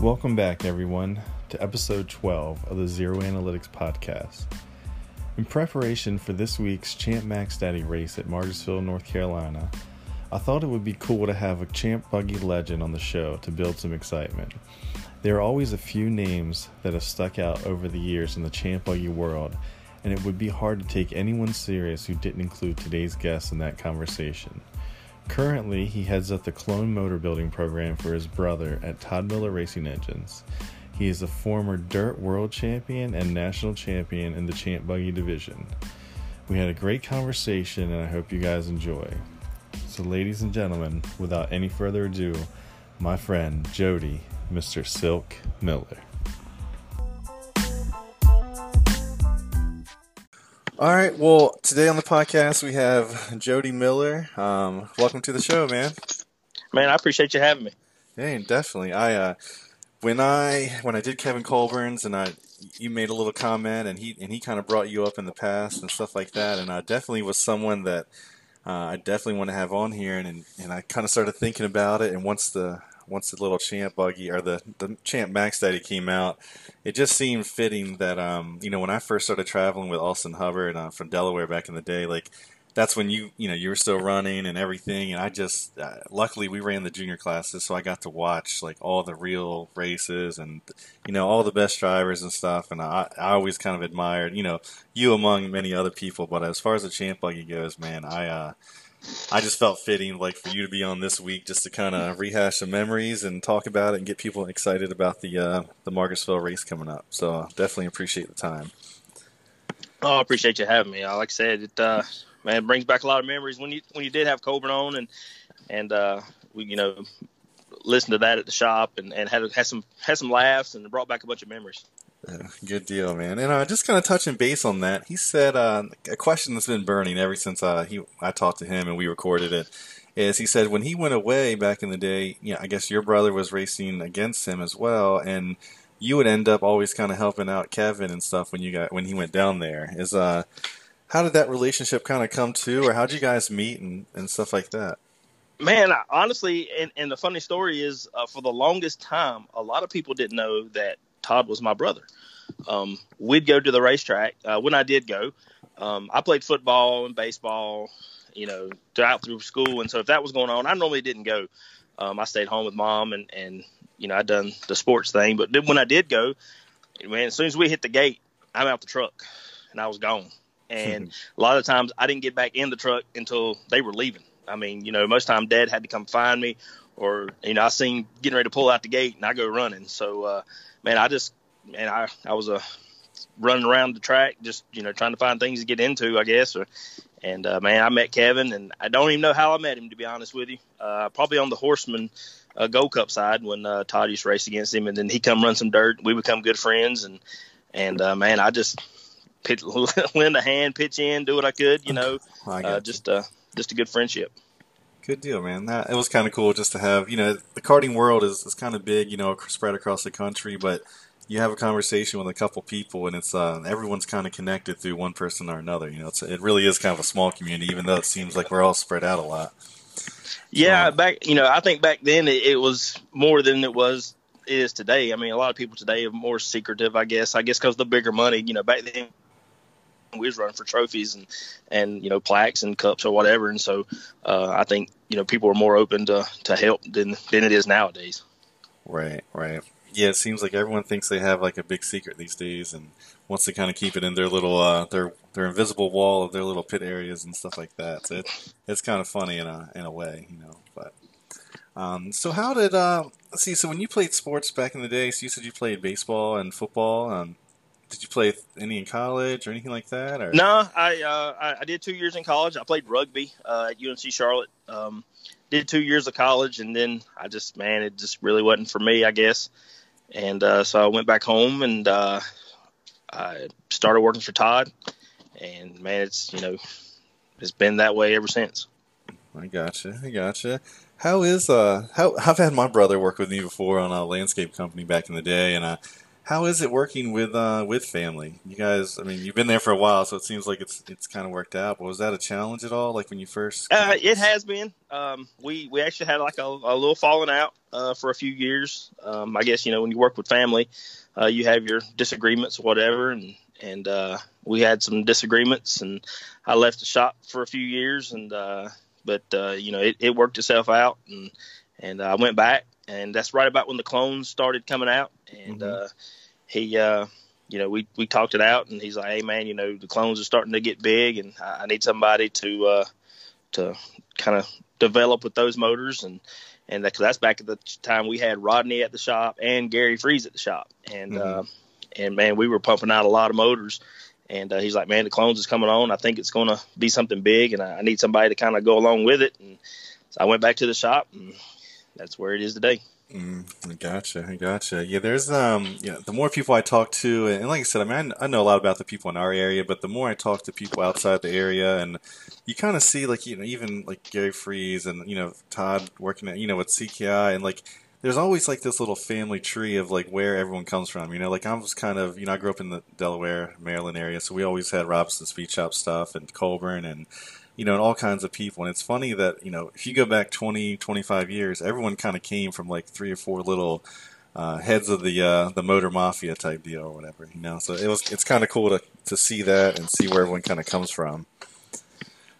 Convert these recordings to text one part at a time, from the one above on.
Welcome back, everyone, to episode 12 of the Zero Analytics Podcast. In preparation for this week's Champ Max Daddy race at Martinsville, North Carolina, I thought it would be cool to have a Champ Buggy legend on the show to build some excitement. There are always a few names that have stuck out over the years in the Champ Buggy world, and it would be hard to take anyone serious who didn't include today's guest in that conversation. Currently, he heads up the clone motor building program for his brother at Todd Miller Racing Engines. He is a former dirt world champion and national champion in the Champ Buggy division. We had a great conversation and I hope you guys enjoy. So, ladies and gentlemen, without any further ado, my friend Jody, Mr. Silk Miller. All right. Well, today on the podcast we have Jody Miller. Um, welcome to the show, man. Man, I appreciate you having me. Hey, definitely. I uh, when I when I did Kevin Colburn's and I you made a little comment and he and he kind of brought you up in the past and stuff like that and I definitely was someone that uh, I definitely want to have on here and, and and I kind of started thinking about it and once the once the little champ buggy or the the champ max daddy came out it just seemed fitting that um you know when I first started traveling with Austin Hubbard uh, from Delaware back in the day like that's when you you know you were still running and everything and i just uh, luckily we ran the junior classes so i got to watch like all the real races and you know all the best drivers and stuff and i i always kind of admired you know you among many other people but as far as the champ buggy goes man i uh I just felt fitting, like for you to be on this week, just to kind of rehash some memories and talk about it and get people excited about the uh, the Margarettsville race coming up. So definitely appreciate the time. Oh, I appreciate you having me. Like I said, it uh, man, it brings back a lot of memories when you when you did have Coburn on and and uh, we you know listened to that at the shop and, and had had some had some laughs and brought back a bunch of memories. Good deal, man. And uh, just kind of touching base on that, he said uh, a question that's been burning ever since uh, he I talked to him and we recorded it. Is he said when he went away back in the day, yeah, I guess your brother was racing against him as well, and you would end up always kind of helping out Kevin and stuff when you got when he went down there. Is uh how did that relationship kind of come to, or how did you guys meet and, and stuff like that? Man, honestly, and, and the funny story is, uh, for the longest time, a lot of people didn't know that Todd was my brother. Um, we'd go to the racetrack uh, when I did go. Um, I played football and baseball, you know, throughout through school, and so if that was going on, I normally didn't go. Um, I stayed home with mom, and and you know, I done the sports thing. But then when I did go, man, as soon as we hit the gate, I'm out the truck, and I was gone and a lot of times I didn't get back in the truck until they were leaving. I mean, you know, most time Dad had to come find me, or you know, I seen getting ready to pull out the gate and I go running. So, uh, man, I just man, I I was a uh, running around the track, just you know, trying to find things to get into, I guess. Or, and uh, man, I met Kevin, and I don't even know how I met him to be honest with you. Uh, probably on the Horseman uh, Gold Cup side when uh, Todd used to race against him, and then he come run some dirt. We become good friends, and and uh, man, I just pitch, lend a hand, pitch in, do what I could. You know, uh, just uh, just a good friendship. Good deal, man. That it was kind of cool just to have. You know, the karting world is, is kind of big. You know, spread across the country, but you have a conversation with a couple people, and it's uh, everyone's kind of connected through one person or another. You know, it's, it really is kind of a small community, even though it seems like we're all spread out a lot. Yeah, back you know, I think back then it, it was more than it was is today. I mean, a lot of people today are more secretive, I guess. I guess because the bigger money. You know, back then we was running for trophies and and you know plaques and cups or whatever. And so uh, I think you know people are more open to to help than than it is nowadays. Right, right. Yeah, it seems like everyone thinks they have like a big secret these days, and wants to kind of keep it in their little uh, their their invisible wall of their little pit areas and stuff like that. So it, it's kind of funny in a in a way, you know. But um, so how did uh, let's see? So when you played sports back in the day, so you said you played baseball and football. Um, did you play any in college or anything like that? Or? No, I, uh, I, I did two years in college. I played rugby uh, at UNC Charlotte. Um, did two years of college, and then I just man, it just really wasn't for me, I guess. And uh, so I went back home and uh, I started working for Todd. And man, it's you know, it's been that way ever since. I gotcha. I gotcha. How is uh how I've had my brother work with me before on a landscape company back in the day, and uh how is it working with uh, with family? You guys, I mean, you've been there for a while, so it seems like it's it's kind of worked out. But was that a challenge at all? Like when you first? Uh, it has been. Um, we we actually had like a, a little falling out uh, for a few years. Um, I guess you know when you work with family, uh, you have your disagreements or whatever, and and uh, we had some disagreements, and I left the shop for a few years, and uh, but uh, you know it, it worked itself out, and and I went back, and that's right about when the clones started coming out, and Mhm. He. Uh, you know, we, we talked it out, and he's like, "Hey, man, you know, the clones are starting to get big, and I, I need somebody to uh, to kind of develop with those motors. And and that, cause that's back at the time we had Rodney at the shop and Gary Freeze at the shop. And Mhm. uh, and man we were pumping out a lot of motors. And uh, he's like man the clones is coming on. I think it's going to be something big and I, I need somebody to kind of go along with it. And so I went back to the shop and that's where it is today Mm, I gotcha. I gotcha. Yeah, there's um, yeah. The more people I talk to, and like I said, I mean, I, know a lot about the people in our area, but the more I talk to people outside the area, and you kind of see like you know even like Gary Freeze and you know Todd working at you know with CKI, and like there's always like this little family tree of like where everyone comes from. You know, like I was kind of you know I grew up in the Delaware, Maryland area, so we always had Robinson Speed Shop stuff and Colburn and you know, and all kinds of people. And it's funny that, you know, if you go back 20, 25 years, everyone kind of came from like three or four little uh, heads of the uh, the motor mafia type deal or whatever, you know. So it was it's kind of cool to, to see that and see where everyone kind of comes from.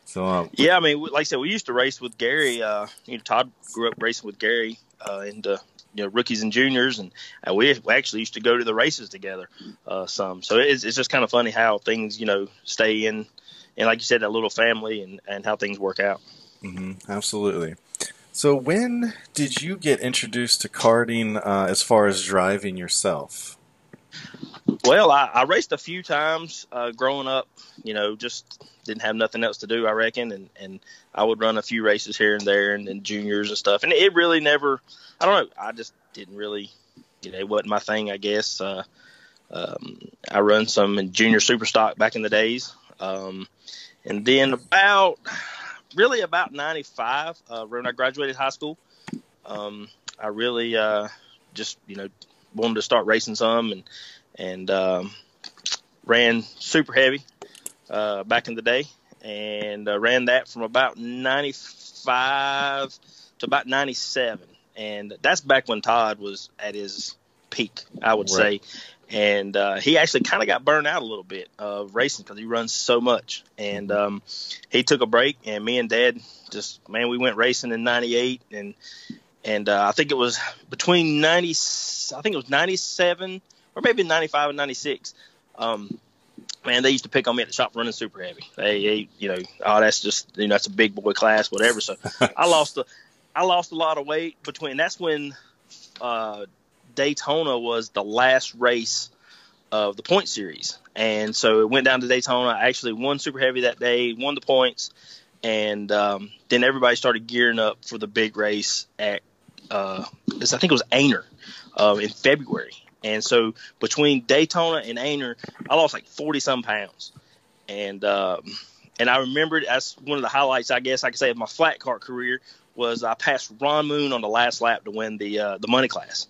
So um, yeah I mean like I said we used to race with Gary uh, you know Todd grew up racing with Gary uh, and uh, you know rookies and juniors and, and we, we actually used to go to the races together uh, some so it's, it's just kind of funny how things you know stay in and like you said that little family and, and how things work out Mm-hmm. absolutely. So when did you get introduced to karting uh, as far as driving yourself? Well, I, I raced a few times uh, growing up. You know, just didn't have nothing else to do, I reckon, and and I would run a few races here and there, and, and juniors and stuff. And it really never, I don't know, I just didn't really, you know, it wasn't my thing, I guess. Uh, um, I run some in junior super stock back in the days, um, and then about, really about '95, uh, when I graduated high school, um, I really uh, just you know wanted to start racing some and and um, ran super heavy uh, back in the day, and uh, ran that from about 95 to about 97. And that's back when Todd was at his peak, I would Right. say. And uh, he actually kind of got burned out a little bit of racing because he runs so much. And um, he took a break, and me and Dad just man, we went racing in '98, and and uh, I think it was between 90, I think it was 97 or maybe 95 and 96. Um, man, they used to pick on me at the shop running super heavy. They, they, you know, oh, that's just, you know, that's a big boy class, whatever. So I lost a, I lost a lot of weight between, that's when, uh, Daytona was the last race of the point series. And so it went down to Daytona. I actually won super heavy that day, won the points. And, um, then everybody started gearing up for the big race at, uh, I think it was Ainer, uh, in February. And so between Daytona and Ainer, I lost like 40 some pounds. And, um, and I remembered as one of the highlights, I guess I could say, of my flat cart career was I passed Ron Moon on the last lap to win the uh, the money class.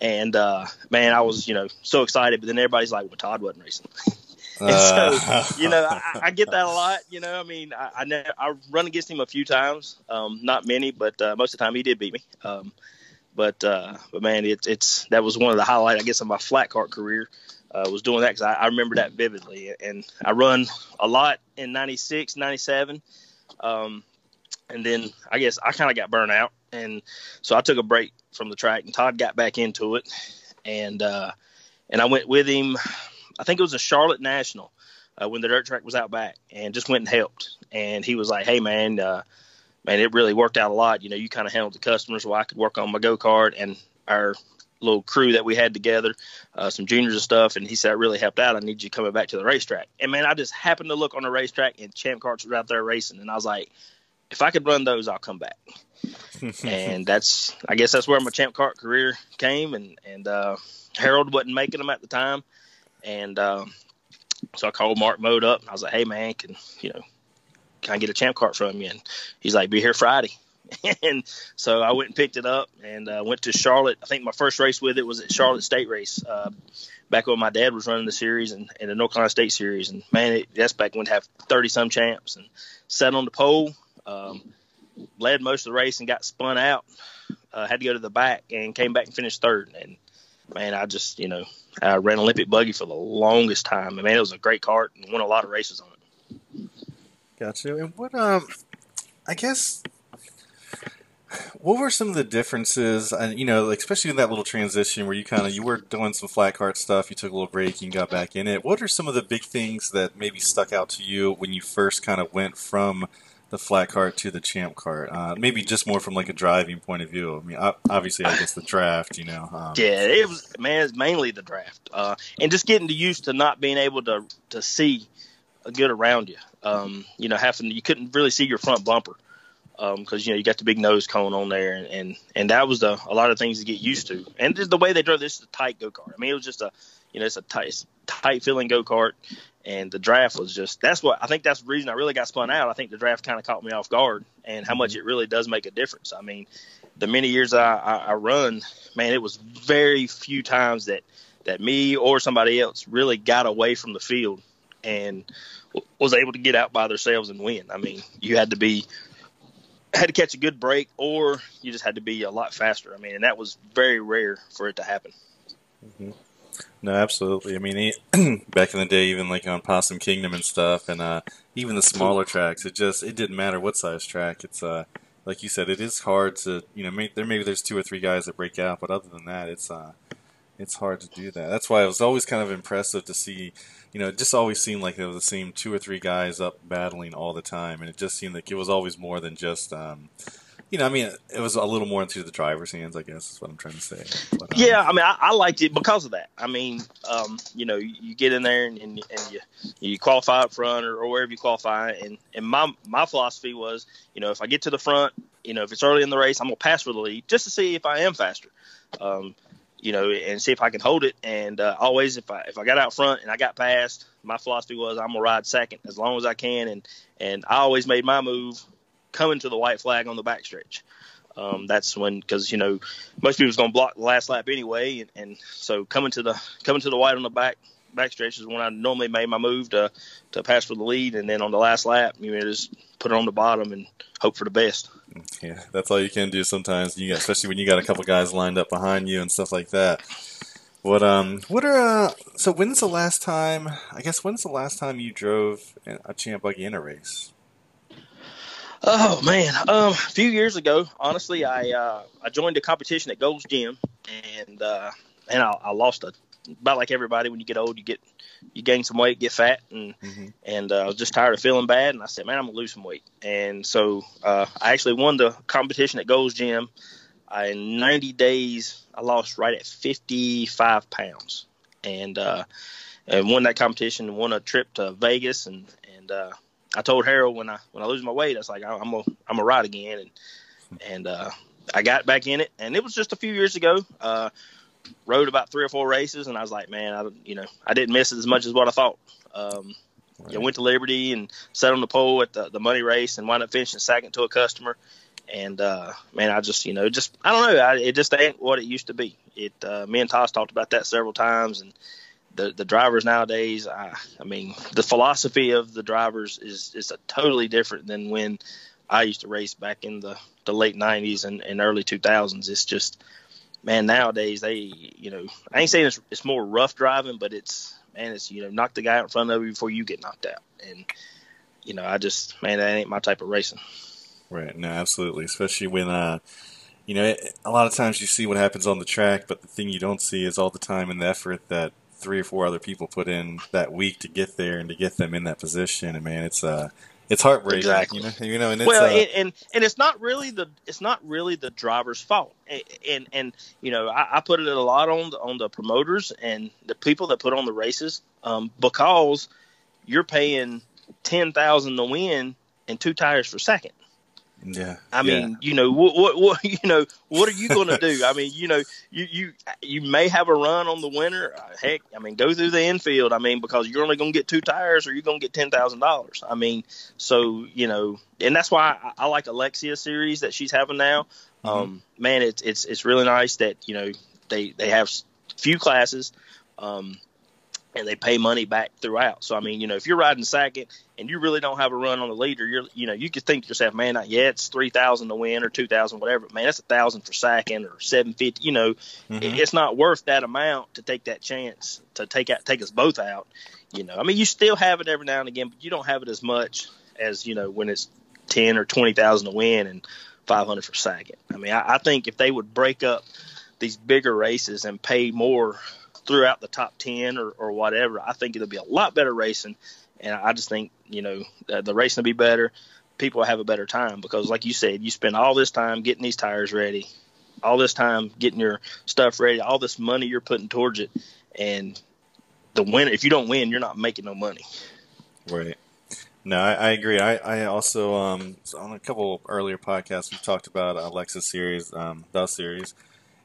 And uh, man, I was you know so excited, but then everybody's like, "Well, Todd wasn't racing." And so, you know, I, I get that a lot. You know, I mean, I I, I run against him a few times, um, not many, but uh, most of the time he did beat me. Um, but uh, but man, it's it's that was one of the highlights, I guess, of my flat cart career. Uh, was doing that because I, I remember that vividly, and I run a lot in '96, '97, um, and then I guess I kind of got burnt out, and so I took a break from the track, and Todd got back into it, and uh, and I went with him. I think it was a Charlotte National uh, when the dirt track was out back, and just went and helped. And he was like, "Hey, man, uh, man, it really worked out a lot. You know, you kind of handled the customers, while I could work on my go kart and our little crew that we had together, uh, some juniors and stuff." And he said, "I really helped out. I need you coming back to the racetrack." And man, I just happened to look on the racetrack, and Champ Carts was out there racing, and I was like, "If I could run those, I'll come back." And that's I guess that's where my champ cart career came and and uh, Harold wasn't making them at the time. And um, so I called Mark Mode up. And I was like hey man can you know can I get a champ cart from you? And he's like be here Friday. And so I went and picked it up and uh, went to Charlotte. I think my first race with it was at Charlotte State Race uh, back when my dad was running the series and, and the North Carolina State series. And man, it, that's back when we have 30 some champs and sat on the pole, um, led most of the race and got spun out. Uh, had to go to the back and came back and finished third. And man, I just, you know, I ran Olympic buggy for the longest time. And man, it was a great cart and won a lot of races on it. Gotcha. And what, um, I guess what were some of the differences and you know especially in that little transition where you kind of you were doing some flat cart stuff you took a little break and got back in it what are some of the big things that maybe stuck out to you when you first kind of went from the flat cart to the champ cart. Uh, maybe just more from like a driving point of view. I mean obviously i guess the draft you know um, yeah it was man it's mainly the draft. Uh, and just getting used to not being able to to see good around you. Um, you know having you couldn't really see your front bumper because um, you know you got the big nose cone on there, and, and and that was the a lot of things to get used to. And just the way they drove this is a tight go kart. I mean, it was just a you know it's a tight tight feeling go kart, and the draft was just that's what I think that's the reason I really got spun out. I think the draft kind of caught me off guard, and how much mm-hmm. it really does make a difference. I mean, the many years I, I, I run, man, it was very few times that that me or somebody else really got away from the field and was able to get out by themselves and win. I mean, you had to be had to catch a good break, or you just had to be a lot faster. I mean, and that was very rare for it to happen. Mm-hmm. No, absolutely. I mean, back in the day, even like on Possum Kingdom and stuff, and uh, even the smaller tracks, it just it didn't matter what size track. It's uh, like you said, it is hard to you know. May, there maybe there's two or three guys that break out, but other than that, it's uh, it's hard to do that. That's why it was always kind of impressive to see you know, it just always seemed like there was the same two or three guys up battling all the time, and it just seemed like it was always more than just, um, you know, I mean, it was a little more into the driver's hands, I guess is what I'm trying to say. But, um, yeah, I mean, I, I, liked it because of that. I mean, um, you know, you get in there and, and, and, you you qualify up front or, or wherever you qualify, and and my my philosophy was, you know, if I get to the front, you know, if it's early in the race, I'm gonna pass for the lead just to see if I am faster. Um, you know, and see if I can hold it. And uh, always, if I if I got out front and I got past, my philosophy was I'm gonna ride second as long as I can. And and I always made my move coming to the white flag on the backstretch. Um, that's when because you know most people's gonna block the last lap anyway, and, and so coming to the coming to the white on the back backstretch is when I normally made my move to to pass for the lead, and then on the last lap, you know, just put it on the bottom and hope for the best. Yeah, that's all you can do sometimes. You got, especially when you got a couple guys lined up behind you and stuff like that. What um what are uh, so when's the last time I guess when's the last time you drove a champ buggy in a race? Oh man, um, a few years ago, honestly, I uh, I joined a competition at Gold's Gym, and uh, and I, I lost a about like everybody when you get old, you get you gain some weight, get fat, and mm-hmm. and uh, I was just tired of feeling bad, and I said, man, I'm gonna lose some weight, and so uh, I actually won the competition at Gold's Gym. I, in 90 days, I lost right at 55 pounds, and uh, and won that competition, won a trip to Vegas, and and uh, I told Harold when I when I lose my weight, I was like, I'm gonna I'm gonna ride again, and and uh, I got back in it, and it was just a few years ago. Uh, rode about three or four races, and I was like, man, I you know I didn't miss it as much as what I thought. Um, right. you know, went to Liberty and sat on the pole at the, the money race and wound up finishing second to a customer. And uh, man, I just you know just I don't know, I, it just ain't what it used to be. It uh, me and Todd talked about that several times, and the the drivers nowadays, I, I mean, the philosophy of the drivers is is totally different than when I used to race back in the the late '90s and, and early 2000s. It's just man, nowadays they, you know, I ain't saying it's, it's more rough driving, but it's man, it's you know, knock the guy in front of you before you get knocked out, and you know, I just man, that ain't my type of racing. Right. No, absolutely. Especially when, uh, you know, a lot of times you see what happens on the track, but the thing you don't see is all the time and the effort that three or four other people put in that week to get there and to get them in that position. And man, it's uh, it's heartbreaking. Exactly. You know, you know and well, uh, and, and, and it's not really the it's not really the driver's fault. And and, and you know, I, I, put it a lot on the, on the promoters and the people that put on the races um, because you're paying ten thousand to win and two tires for second. Yeah. I yeah. mean, you know, what, what, what, you know, what are you going to do? I mean, you know, you, you, you may have a run on the winner. Uh, heck, I mean, go through the infield. I mean, because you're only going to get two tires or you're going to get $10,000. I mean, so, you know, and that's why I, I like Alexia series that she's having now. Mm-hmm. Um, man, it's, it's, it's really nice that, you know, they, they have few classes, Um, and they pay money back throughout. So I mean, you know, if you're riding second and you really don't have a run on the leader, you're you know, you could think to yourself, man, not yeah, it's three thousand to win or two thousand, whatever. Man, that's a thousand for second or seven fifty. You know, mm-hmm. it's not worth that amount to take that chance to take out take us both out. You know, I mean, you still have it every now and again, but you don't have it as much as you know when it's ten or twenty thousand to win and five hundred for second. I mean, I, I think if they would break up these bigger races and pay more throughout the top 10 or, or whatever, I think it'll be a lot better racing. And I just think, you know, uh, the racing will be better. People have a better time because, like you said, you spend all this time getting these tires ready, all this time getting your stuff ready, all this money you're putting towards it. And the win, if you don't win, you're not making no money. Right. No, I, I agree. I, I also, um, on a couple earlier podcasts, we talked about Alexa's series, um, the series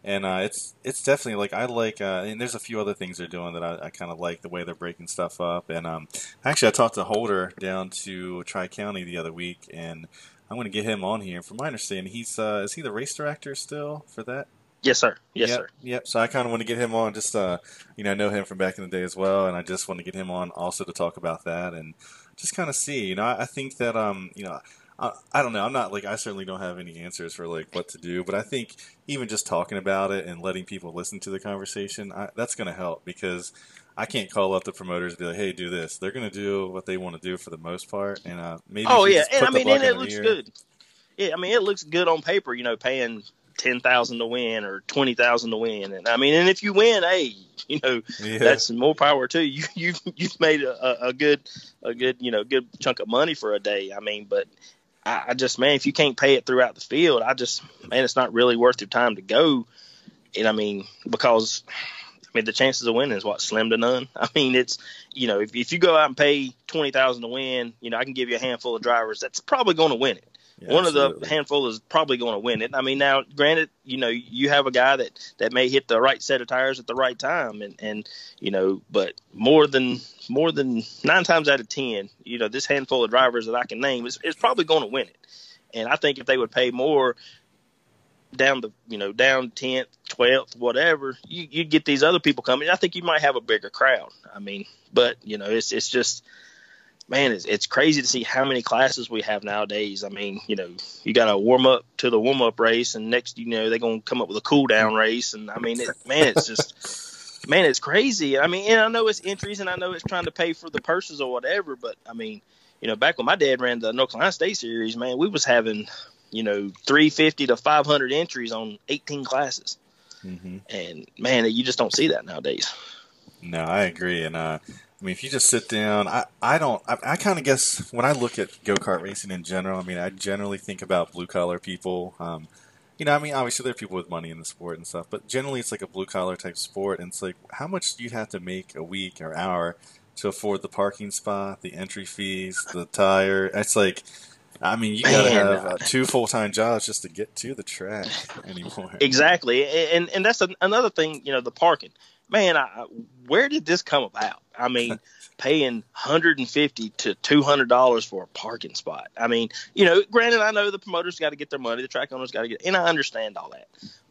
and uh, it's it's definitely like I like. Uh, and there's a few other things they're doing that I, I kind of like the way they're breaking stuff up. And um, actually, I talked to Holder down to Tri County the other week, and I'm going to get him on here. From my understanding, he's uh, is he the race director still for that? Yes, sir. Yes, yep, sir. Yep. So I kind of want to get him on. Just uh, you know, I know him from back in the day as well, and I just want to get him on also to talk about that and just kind of see. You know, I, I think that um, you know. I, I don't know. I'm not like I certainly don't have any answers for like what to do, but I think even just talking about it and letting people listen to the conversation, I, that's going to help because I can't call up the promoters and be like, "Hey, do this." They're going to do what they want to do for the most part, and uh, maybe. Oh yeah, and I mean, and it looks good. Yeah, I mean, it looks good on paper. You know, paying ten thousand to win or twenty thousand to win, and I mean, and if you win, hey, you know, yeah. that's more power too. You you you've made a, a good a good you know good chunk of money for a day. I mean, but I, I just man, if you can't pay it throughout the field, I just man, it's not really worth your time to go. And I mean, because I mean the chances of winning is what slim to none. I mean, it's you know if if you go out and pay twenty thousand to win, you know I can give you a handful of drivers that's probably going to win it. Yeah, One absolutely. of the handful is probably going to win it. I mean, now, granted, you know, you have a guy that that may hit the right set of tires at the right time, and and you know, but more than more than nine times out of ten, you know, this handful of drivers that I can name is, is probably going to win it. And I think if they would pay more down the you know down tenth, twelfth, whatever, you you get these other people coming. I think you might have a bigger crowd. I mean, but you know, it's it's just man, it's, it's crazy to see how many classes we have nowadays. I mean, you know, you got to warm up to the warm up race, and next, you know, they're going to come up with a cool down race. And I mean, it, man, it's just, man, it's crazy. I mean, and I know it's entries, and I know it's trying to pay for the purses or whatever, but I mean, you know, back when my dad ran the North Carolina State Series, man, we was having, you know, 350 to 500 entries on 18 classes. Mm-hmm. And man, you just don't see that nowadays. No, I agree. And uh, I mean, if you just sit down, I, I don't, I, I kind of guess when I look at go kart racing in general, I mean, I generally think about blue collar people. Um, you know, I mean, obviously there are people with money in the sport and stuff, but generally it's like a blue collar type sport. And it's like, how much do you have to make a week or hour to afford the parking spot, the entry fees, the tire? It's like, I mean, you gotta have uh, two full time jobs just to get to the track anymore. Exactly, and and that's another thing. You know, the parking man, I, where did this come about? I mean, paying hundred and fifty to two hundred dollars for a parking spot. I mean, you know, granted, I know the promoters got to get their money, the track owners got to get, and I understand all that.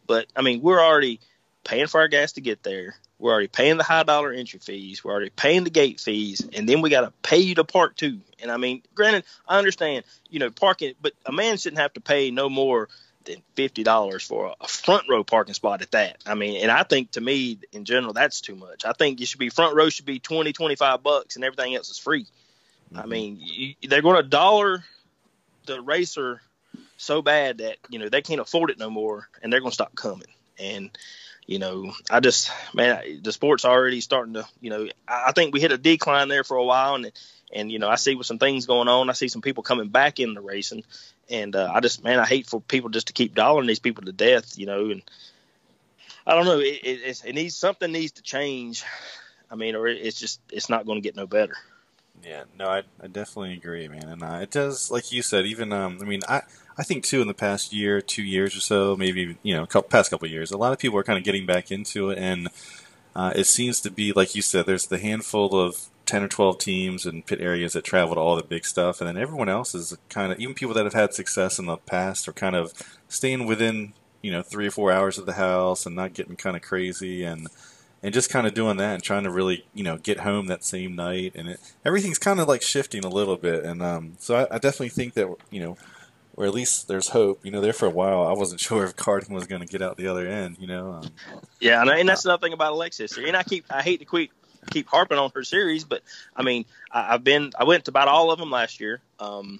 But I mean, we're already paying for our gas to get there. We're already paying the high dollar entry fees. We're already paying the gate fees, and then we got to pay you to park too. And I mean, granted, I understand, you know, parking, but a man shouldn't have to pay no more than fifty dollars for a front row parking spot at that. I mean, and I think to me, in general, that's too much. I think you should be front row should be 20, 25 bucks, and everything else is free. Mm-hmm. I mean, you, they're going to dollar the racer so bad that you know they can't afford it no more, and they're going to stop coming. And you know, I just man, the sport's already starting to you know, I think we hit a decline there for a while, and and you know, I see with some things going on, I see some people coming back in the racing, and uh, I just, man, I hate for people just to keep dollaring these people to death, you know. And I don't know, it, it, it needs something needs to change. I mean, or it's just it's not going to get no better. Yeah, no, I, I definitely agree, man. And uh, it does, like you said, even um, I mean, I I think too in the past year, two years or so, maybe you know, couple, past couple years, a lot of people are kind of getting back into it, and uh, it seems to be like you said, there's the handful of 10 or 12 teams and pit areas that travel to all the big stuff and then everyone else is kind of even people that have had success in the past are kind of staying within you know three or four hours of the house and not getting kind of crazy and and just kind of doing that and trying to really you know get home that same night and it, everything's kind of like shifting a little bit and um, so I, I, definitely think that you know or at least there's hope you know there for a while I wasn't sure if karting was going to get out the other end you know um, yeah and, and that's another thing about Alexis and I keep I hate to keep keep harping on her series but I mean I, have been I went to about all of them last year um,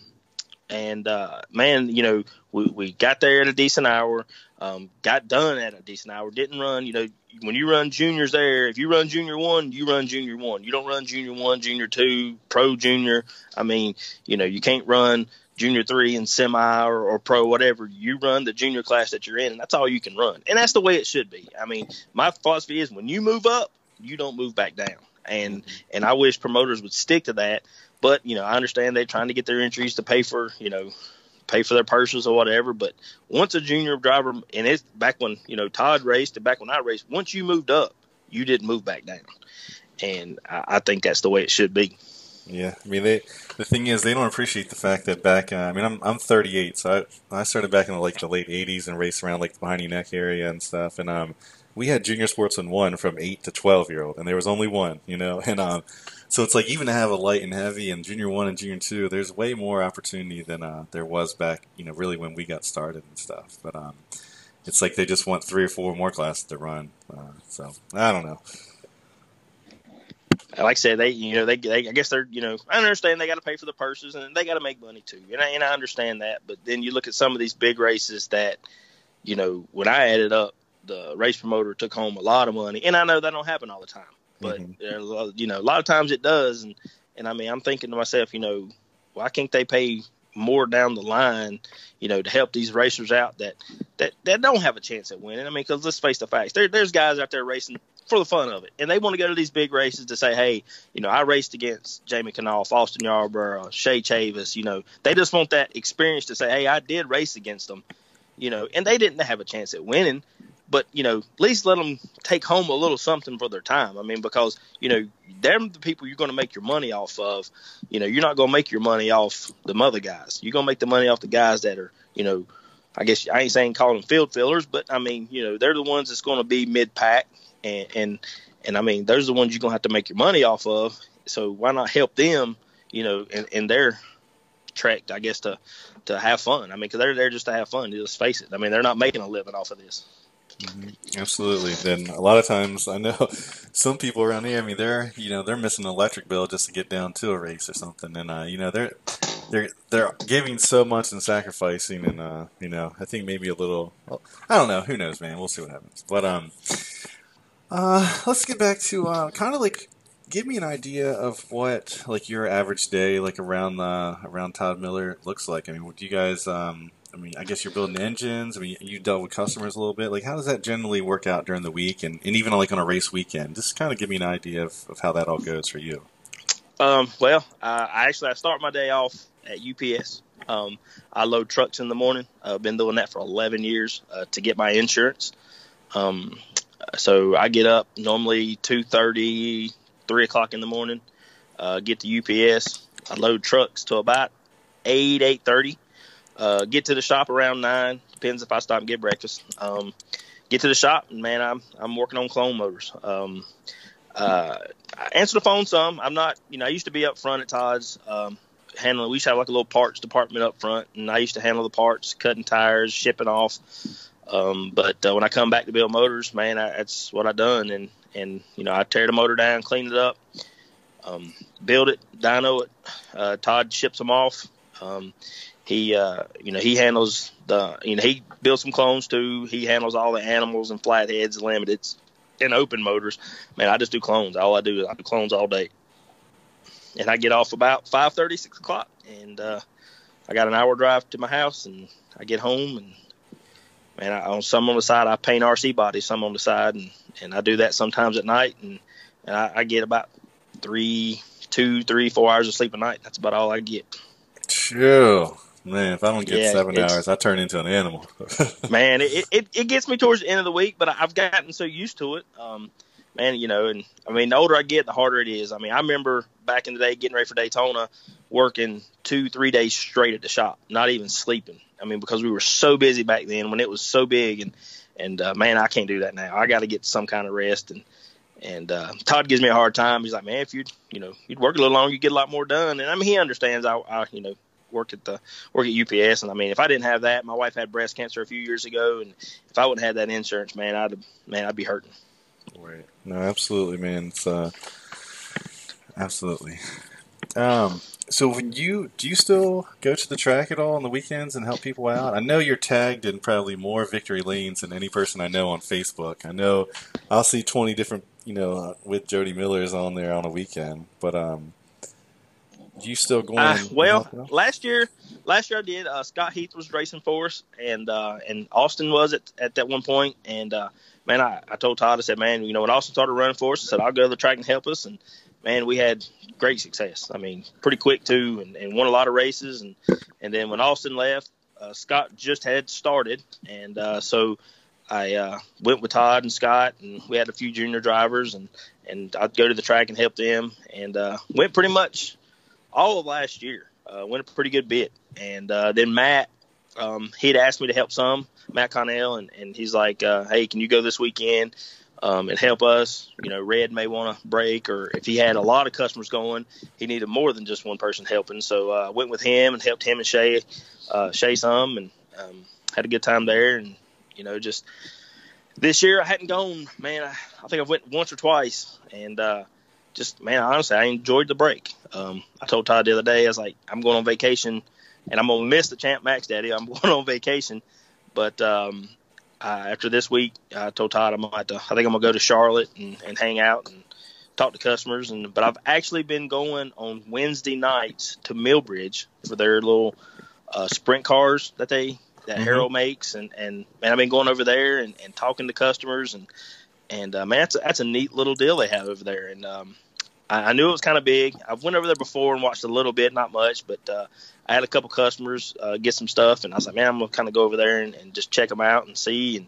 and uh, man, you know, we, we got there at a decent hour, um, got done at a decent hour, didn't run, you know, when you run juniors there, if you run junior one, you run junior one. You don't run junior one, junior two, pro junior. I mean, you know, you can't run junior three and semi or, or pro, whatever. You run the junior class that you're in, and that's all you can run. And that's the way it should be. I mean, my philosophy is when you move up, you don't move back down. And and I wish promoters would stick to that. But you know, I understand they're trying to get their entries to pay for you know pay for their purses or whatever. But once a junior driver, and it's back when you know Todd raced and back when I raced, once you moved up, you didn't move back down, and I, I think that's the way it should be. Yeah, I mean they. The thing is, they don't appreciate the fact that back. Uh, I mean, I'm I'm 38, so I I started back in the, like the late 80s and raced around like the behind your neck area and stuff. And um, we had junior sports in one from eight to 12 year old, and there was only one, you know. And um, so it's like even to have a light and heavy and junior one and junior two, there's way more opportunity than uh, there was back, you know, really when we got started and stuff. But um, it's like they just want three or four more classes to run. Uh, so I don't know. Like I said, they you know they, they I guess they're you know I understand they got to pay for the purses and they got to make money too, and I, and I understand that. But then you look at some of these big races that you know when I added up, the race promoter took home a lot of money, and I know that don't happen all the time but mm-hmm. you know a lot of times it does. And and I mean I'm thinking to myself you know why can't they pay more down the line you know to help these racers out that that that don't have a chance at winning? I mean because let's face the facts. There there's guys out there racing for the fun of it and they want to go to these big races to say hey you know I raced against Jamie Kanoff Austin Yarborough Shay Chavis you know. They just want that experience to say hey I did race against them you know. And they didn't have a chance at winning but you know, at least let them take home a little something for their time. I mean, because you know, they're the people you're going to make your money off of. You know, you're not going to make your money off the other guys. You're going to make the money off the guys that are, you know, I guess I ain't saying call them field fillers, but I mean, you know, they're the ones that's going to be mid pack, and and and I mean, those are the ones you're going to have to make your money off of. So why not help them? You know, in, in their track, I guess to to have fun. I mean, because they're there just to have fun. Let's face it. I mean, they're not making a living off of this. Mm-hmm. Absolutely. Then a lot of times I know some people around here. I mean, they're you know they're missing an electric bill just to get down to a race or something, and uh, you know they're they're they're giving so much and sacrificing, and uh, you know I think maybe a little. I don't know. Who knows, man? We'll see what happens. But um, uh, let's get back to uh, kind of like give me an idea of what like your average day like around the around Todd Miller looks like. I mean, do you guys um I mean, I guess you're building engines. I mean, you dealt with customers a little bit. Like, how does that generally work out during the week, and, and even like on a race weekend? Just kind of give me an idea of, of how that all goes for you. Um, well, uh, I actually I start my day off at UPS. Um, I load trucks in the morning. I've been doing that for 11 years uh, to get my insurance. Um, so I get up normally 2:30, 3 o'clock in the morning. Uh, get to UPS. I load trucks to about 8, 8:30 uh, get to the shop around nine. Depends if I stop and get breakfast. Um, get to the shop, and man, I'm I'm working on clone motors. Um, uh, I answer the phone some. I'm not, you know, I used to be up front at Todd's. Um, handling, we used to have like a little parts department up front, and I used to handle the parts, cutting tires, shipping off. Um, but uh, when I come back to build motors, man, I, that's what I done, and and you know, I tear the motor down, clean it up, um, build it, dyno it. Uh, Todd ships them off. Um, he uh, you know he handles the you know he builds some clones too. He handles all the animals and flatheads, limiteds, and open motors. Man, I just do clones. All I do is I do clones all day, and I get off about five thirty, six o'clock, and uh, I got an hour drive to my house, and I get home and man, I, on some on the side I paint RC bodies, some on the side, and and I do that sometimes at night, and, and I, I get about three, two, three, four hours of sleep a night. That's about all I get. True. Man, if I don't get yeah, seven hours, I turn into an animal. man, it, it it gets me towards the end of the week, but I've gotten so used to it. Um, man, you know, and I mean, the older I get, the harder it is. I mean, I remember back in the day getting ready for Daytona, working two, three days straight at the shop, not even sleeping. I mean, because we were so busy back then when it was so big, and and uh, man, I can't do that now. I got to get some kind of rest, and And uh, Todd gives me a hard time. He's like, man, if you you know you'd work a little longer, you get a lot more done. And I mean, he understands. I, I you know work at the work at UPS, and I mean, if I didn't have that, my wife had breast cancer a few years ago, and if I wouldn't have that insurance, man, I'd man, I'd be hurting. Right. No, absolutely, man. It's uh, absolutely. Um, so when you do you still go to the track at all on the weekends and help people out? I know you're tagged in probably more victory lanes than any person I know on Facebook. I know I'll see twenty different, you know, with Jody Miller's on there on a weekend. But um, you still going? Uh, well, last year, last year I did. Uh, Scott Heath was racing for us, and uh, and Austin was at at that one point. and uh, man, I, I told Todd, I said, man, you know, when Austin started running for us, I said, I'll go to the track and help us. And man, we had great success. I mean, pretty quick too, and, and won a lot of races. And and then when Austin left, uh, Scott just had started, and uh, so I uh, went with Todd and Scott, and we had a few junior drivers, and and I'd go to the track and help them, and uh, went pretty much all of last year. Uh, went a pretty good bit, and uh, then Matt, um, he'd asked me to help some, Matt Connell, and, and he's like, uh, "Hey, can you go this weekend um, and help us?" You know, Red may want to break, or if he had a lot of customers going, he needed more than just one person helping. So uh, I went with him and helped him and Shay, uh, Shay some, and um, had a good time there. And you know, just this year I hadn't gone, man. I, I think I went once or twice, and uh, just man, honestly, I enjoyed the break. Um, I told Todd the other day, I was like, I'm going on vacation, and I'm gonna miss the Champ Max Daddy. I'm going on vacation but um, uh, after this week, I told Todd I'm gonna to, I think I'm gonna go to Charlotte and, and hang out and talk to customers. And but I've actually been going on Wednesday nights to Millbridge for their little uh, sprint cars that they that mm-hmm. Harold makes, and and man, I've been going over there and, and talking to customers and and uh, man, that's a, that's a neat little deal they have over there. And um, I, I knew it was kind of big. I went over there before and watched a little bit, not much, but uh, I had a couple customers uh, get some stuff, and I was like, man, I'm gonna kind of go over there and, and just check them out and see, and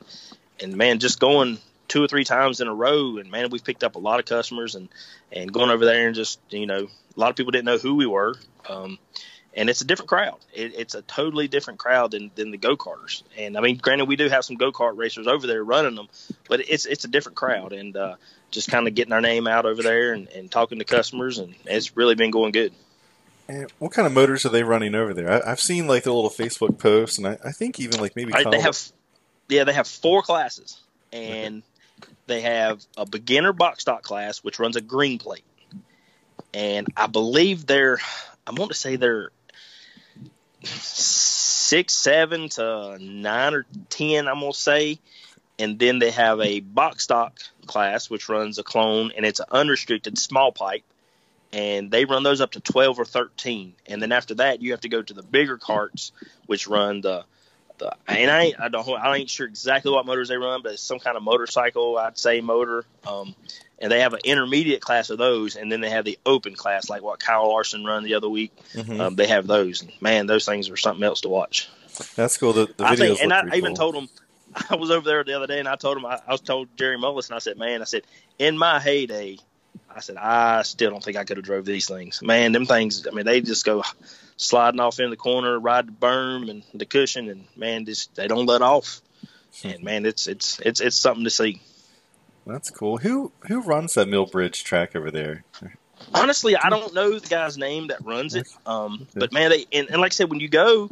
and man, just going two or three times in a row, and man, we've picked up a lot of customers, and and going over there and just you know, a lot of people didn't know who we were, um, and it's a different crowd. It, it's a totally different crowd than, than the go karters. And I mean, granted, we do have some go kart racers over there running them, but it's it's a different crowd, and uh, just kind of getting our name out over there and, and talking to customers, and it's really been going good. And what kind of motors are they running over there? I, have seen like the little Facebook posts, and I, I think even like maybe they have, yeah, they have four classes, and they have a beginner box stock class which runs a green plate, and I believe they're, I want to say they're six, seven to nine or ten. I'm gonna say, and then they have a box stock class which runs a clone, and it's an unrestricted small pipe and they run those up to 12 or 13 and then after that you have to go to the bigger carts which run the and I I don't I ain't sure exactly what motors they run but it's some kind of motorcycle I'd say motor. Um, and they have an intermediate class of those and then they have the open class like what Kyle Larson run the other week. Mm-hmm. um, they have those. And man those things are something else to watch. That's cool. The, the videos I think, and I cool. even told them I was over there the other day and I told him I, I was told Jerry Mullis and I said man I said in my heyday I said, I still don't think I could have drove these things. Man, them things, I mean, they just go sliding off in the corner, ride the berm and the cushion, and man, just they don't let off. And man, it's it's it's it's something to see. That's cool. Who who runs that Millbridge track over there? Honestly, I don't know the guy's name that runs it. Um, but man, they and, and like I said, when you go,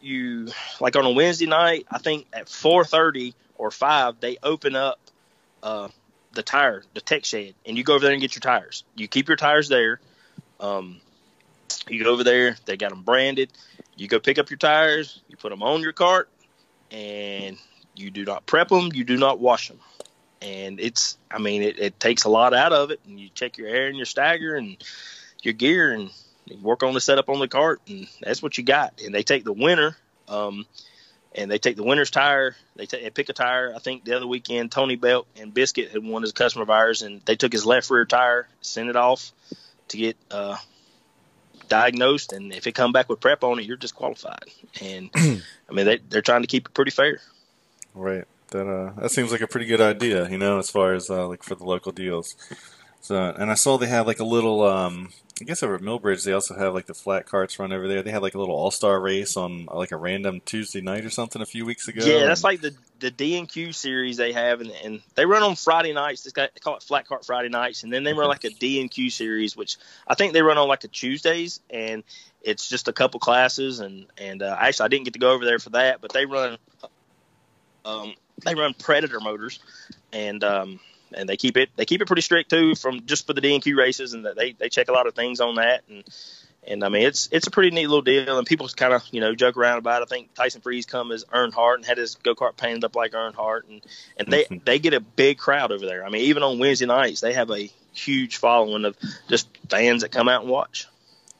you like on a Wednesday night, I think at four thirty or five, they open up uh, the tire, the tech shed, and you go over there and get your tires. You keep your tires there. Um, you go over there, they got them branded. You go pick up your tires, you put them on your cart, and you do not prep them, you do not wash them. And it's, I mean, it, it takes a lot out of it. And you check your air and your stagger and your gear and work on the setup on the cart, and that's what you got. And they take the winter. Um, and they take the winner's tire. They, take, they pick a tire. I think the other weekend, Tony Belt and Biscuit had one as a customer of ours, and they took his left rear tire, sent it off to get uh, diagnosed, and if it come back with prep on it, you're disqualified. And I mean, they, they're trying to keep it pretty fair. Right. That uh, that seems like a pretty good idea, you know, as far as uh, like for the local deals. So, and I saw they had like a little. Um, I guess over at Millbridge they also have like the flat carts run over there. They had like a little All Star race on like a random Tuesday night or something a few weeks ago. Yeah, that's like the the D and Q series they have, and, and they run on Friday nights. They call it Flat Cart Friday nights, and then they run like a D and Q series, which I think they run on like a Tuesdays, and it's just a couple classes. And and uh, actually, I didn't get to go over there for that, but they run um, they run Predator motors, and um, and they keep it they keep it pretty strict too from just for the D and Q races, and they they check a lot of things on that, and and I mean it's it's a pretty neat little deal, and people kind of you know joke around about. it. I think Tyson Freeze come as Earnhardt and had his go kart painted up like Earnhardt, and and they mm-hmm. they get a big crowd over there. I mean even on Wednesday nights they have a huge following of just fans that come out and watch.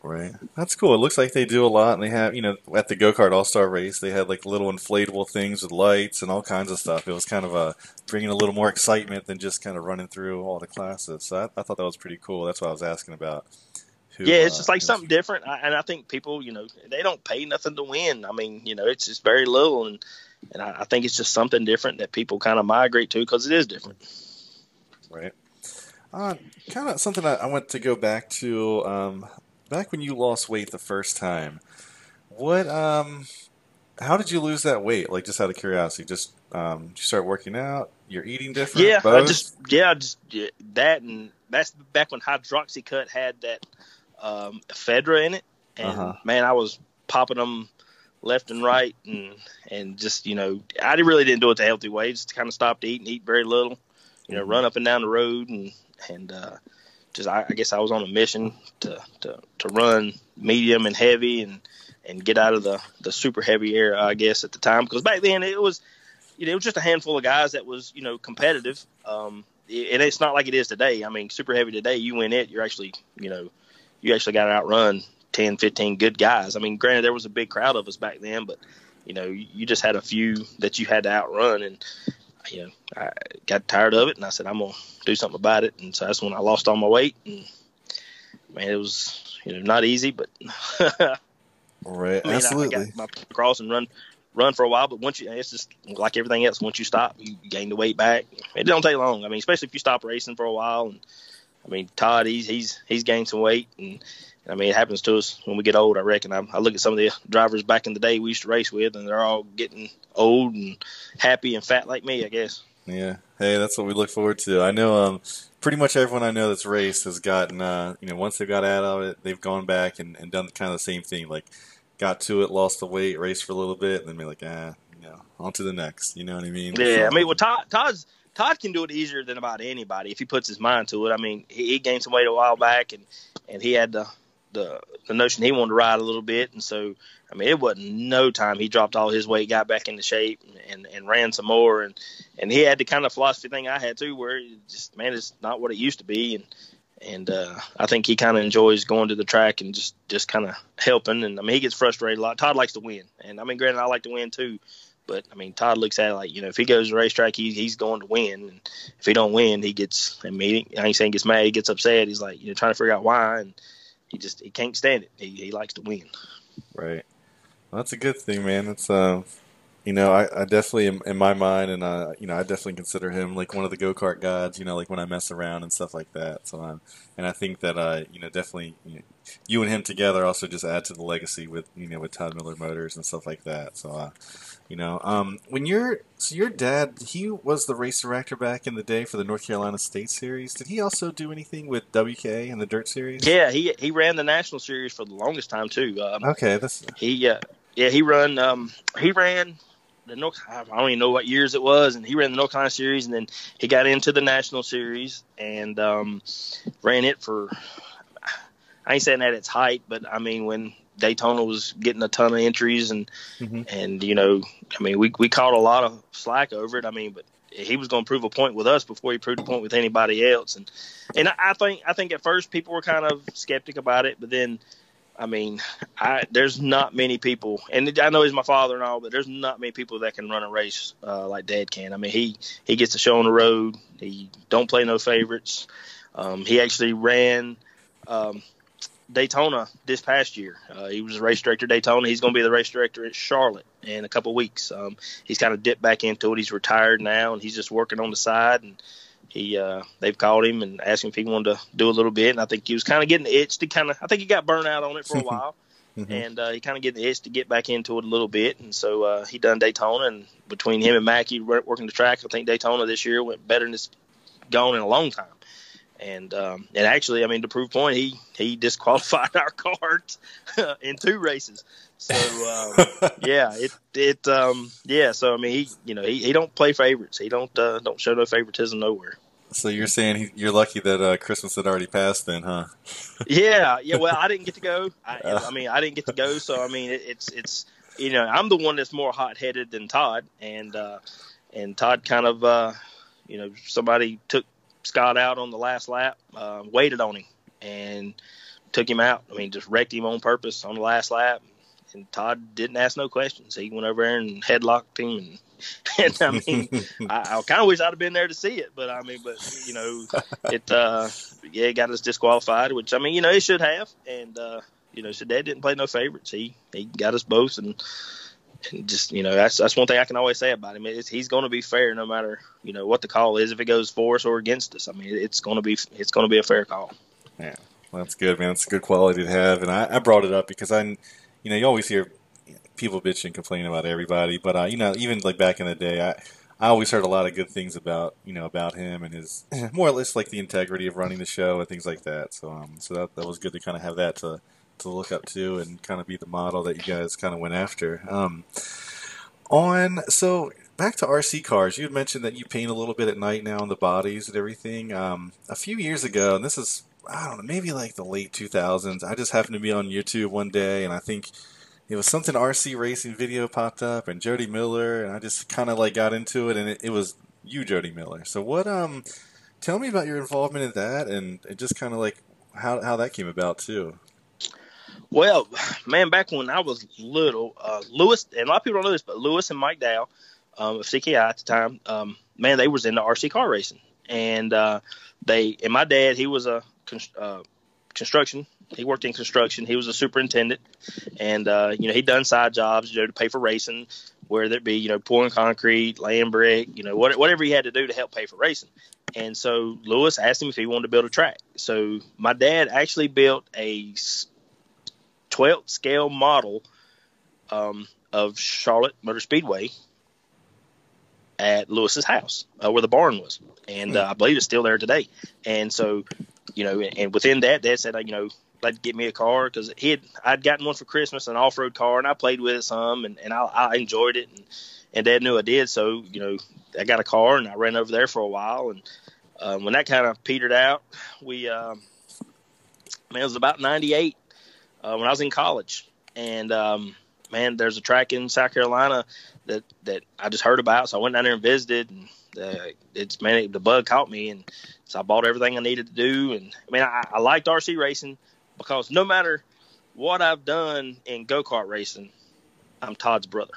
Right. That's cool. It looks like they do a lot, and they have, you know, at the go kart All Star race, they had like little inflatable things with lights and all kinds of stuff. It was kind of a bringing a little more excitement than just kind of running through all the classes. So I, I thought that was pretty cool. That's what I was asking about. Who, yeah, it's uh, just like something different, I, and I think people, you know, they don't pay nothing to win. I mean, you know, it's just very little, and and I, I think it's just something different that people kind of migrate to because it is different. Right. Uh, kind of something I, I want to go back to. Um, back when you lost weight the first time, what um, how did you lose that weight? Like just out of curiosity, just um, did you start working out? You're eating different. Yeah, both? I just yeah, I just yeah, that and that's back when Hydroxycut had that um, ephedra in it, and uh-huh. man, I was popping them left and right, and and just you know, I really didn't do it the healthy way. Just kind of stopped eating, eat very little, you know, mm-hmm. run up and down the road, and and uh, just I, I guess I was on a mission to, to to run medium and heavy and and get out of the the super heavy era I guess at the time. Because back then it was you know it was just a handful of guys that was you know competitive. Um and it's not like it is today. I mean super heavy today you win it you're actually you know you actually got to outrun 10 15 good guys. I mean granted there was a big crowd of us back then but you know you just had a few that you had to outrun. And you know, I got tired of it, and I said I'm gonna do something about it. And so that's when I lost all my weight. And man, it was you know not easy, but right, I mean, absolutely. I got my cross and run run for a while, but once you, it's just like everything else. Once you stop, you gain the weight back. It don't take long. I mean, especially if you stop racing for a while. And I mean, Todd, he's he's he's gained some weight, and I mean, it happens to us when we get old. I reckon. I, I, look at some of the drivers back in the day we used to race with, and they're all getting old and happy and fat like me. I guess. Yeah. Hey, that's what we look forward to. I know. Um, pretty much everyone I know that's raced has gotten. Uh, you know, once they got out of it, they've gone back and, and done kind of the same thing. Like, got to it, lost the weight, raced for a little bit, and then be like, ah, you know, on to the next. You know what I mean? Yeah. So, I mean, well, Todd, Todd's. Todd can do it easier than about anybody if he puts his mind to it. I mean, he, he gained some weight a while back, and and he had the the the notion he wanted to ride a little bit, and so I mean it wasn't no time he dropped all his weight, got back into shape, and and ran some more, and and he had the kind of philosophy thing I had too, where just man, it's not what it used to be, and and uh, I think he kind of enjoys going to the track and just just kind of helping, and I mean he gets frustrated a lot. Todd likes to win, and I mean granted I like to win too. But I mean, Todd looks at it like you know, if he goes to the racetrack, he, he's going to win. And if he don't win, he gets. I mean, I ain't saying he gets mad. He gets upset. He's like, you know, trying to figure out why. And he just he can't stand it. He, he likes to win. Right. Well, that's a good thing, man. It's uh, you know, I, I definitely am in my mind, and uh, you know, I definitely consider him like one of the go kart gods. You know, like when I mess around and stuff like that. So, um, and I think that uh, you know, definitely you, know, you and him together also just add to the legacy with you know with Todd Miller Motors and stuff like that. So, uh, you know, um, when you're so your dad, he was the race director back in the day for the North Carolina State Series. Did he also do anything with WK and the Dirt Series? Yeah, he he ran the national series for the longest time too. Um, okay, that's he. Uh, yeah, he run. Um, he ran the North. I don't even know what years it was, and he ran the North Carolina series, and then he got into the national series and um, ran it for. I ain't saying at its height, but I mean when Daytona was getting a ton of entries and mm-hmm. and you know, I mean, we we caught a lot of slack over it. I mean, but he was going to prove a point with us before he proved a point with anybody else. And and I think I think at first people were kind of skeptic about it, but then. I mean, I there's not many people, and I know he's my father and all, but there's not many people that can run a race uh, like Dad can. I mean, he he gets to show on the road. He don't play no favorites. Um, he actually ran um, Daytona this past year. Uh, he was race director Daytona. He's going to be the race director at Charlotte in a couple weeks. Um, he's kind of dipped back into it. He's retired now, and he's just working on the side. And he uh, they've called him and asked him if he wanted to do a little bit, and I think he was kind of getting the itch to kind of. I think he got burnt out on it for a while, mm-hmm. and uh, he kind of getting the itch to get back into it a little bit, and so uh, he done Daytona, and between him and Mackey working the track, I think Daytona this year went better than it's gone in a long time. And um, and actually, I mean, to prove point, he he disqualified our cards in two races. So um, yeah, it it um, yeah. So I mean, he you know he, he don't play favorites. He don't uh, don't show no favoritism nowhere. So you're saying he, you're lucky that uh, Christmas had already passed, then, huh? yeah, yeah. Well, I didn't get to go. I, I mean, I didn't get to go, so I mean, it, it's it's you know, I'm the one that's more hot headed than Todd, and uh, and Todd kind of uh, you know somebody took Scott out on the last lap, uh, waited on him, and took him out. I mean, just wrecked him on purpose on the last lap. And Todd didn't ask no questions. He went over there and headlocked him. And, and I mean, I, I kind of wish I'd have been there to see it, but I mean, but you know, it uh, yeah, it got us disqualified, which I mean, you know, it should have. And uh, you know, so Dad didn't play no favorites. He he got us both, and and just you know that's that's one thing I can always say about him. It's, he's going to be fair no matter you know what the call is. If it goes for us or against us, I mean it's going to be it's going to be a fair call. Yeah, well, that's good, man. It's a good quality to have, and I, I brought it up because I, you know, you always hear people bitch and complain about everybody, but uh, you know, even like back in the day, I. I always heard a lot of good things about you know about him and his more or less like the integrity of running the show and things like that. So um, so that that was good to kind of have that to to look up to and kind of be the model that you guys kind of went after. Um, on so back to RC cars, you had mentioned that you paint a little bit at night now on the bodies and everything. Um, a few years ago, and this is I don't know, maybe like the late 2000s. I just happened to be on YouTube one day, and I think it was something RC racing video popped up, and Jody Miller, and I just kind of like got into it, and it, it was you, Jody Miller. So what? Um, tell me about your involvement in that, and, just kind of like how how that came about too. Well, man, back when I was little, uh, Lewis and a lot of people don't know this, but Lewis and Mike Dow um, of CKI at the time, um, man, they was into RC car racing, and uh, they and my dad, he was a uh, construction. He worked in construction. He was a superintendent, and uh, you know he done side jobs, you know, to pay for racing, whether it be you know pouring concrete, laying brick, you know, whatever he had to do to help pay for racing. And so Lewis asked him if he wanted to build a track. So my dad actually built a 12th scale model um, of Charlotte Motor Speedway at Lewis's house, uh, where the barn was, and uh, I believe it's still there today. And so, you know, and and within that, Dad said, you know, like get me a car because he had I'd gotten one for Christmas, an off road car, and I played with it some, and, and I, I enjoyed it, and, and Dad knew I did, so you know, I got a car and I ran over there for a while, and um, when that kind of petered out, we, um, man, it was about '98 uh, when I was in college, and um, man, there's a track in South Carolina that that I just heard about, so I went down there and visited, and uh, it's man, it, the bug caught me, and so I bought everything I needed to do, and I mean, I, I liked RC racing because no matter what I've done in go kart racing, I'm Todd's brother,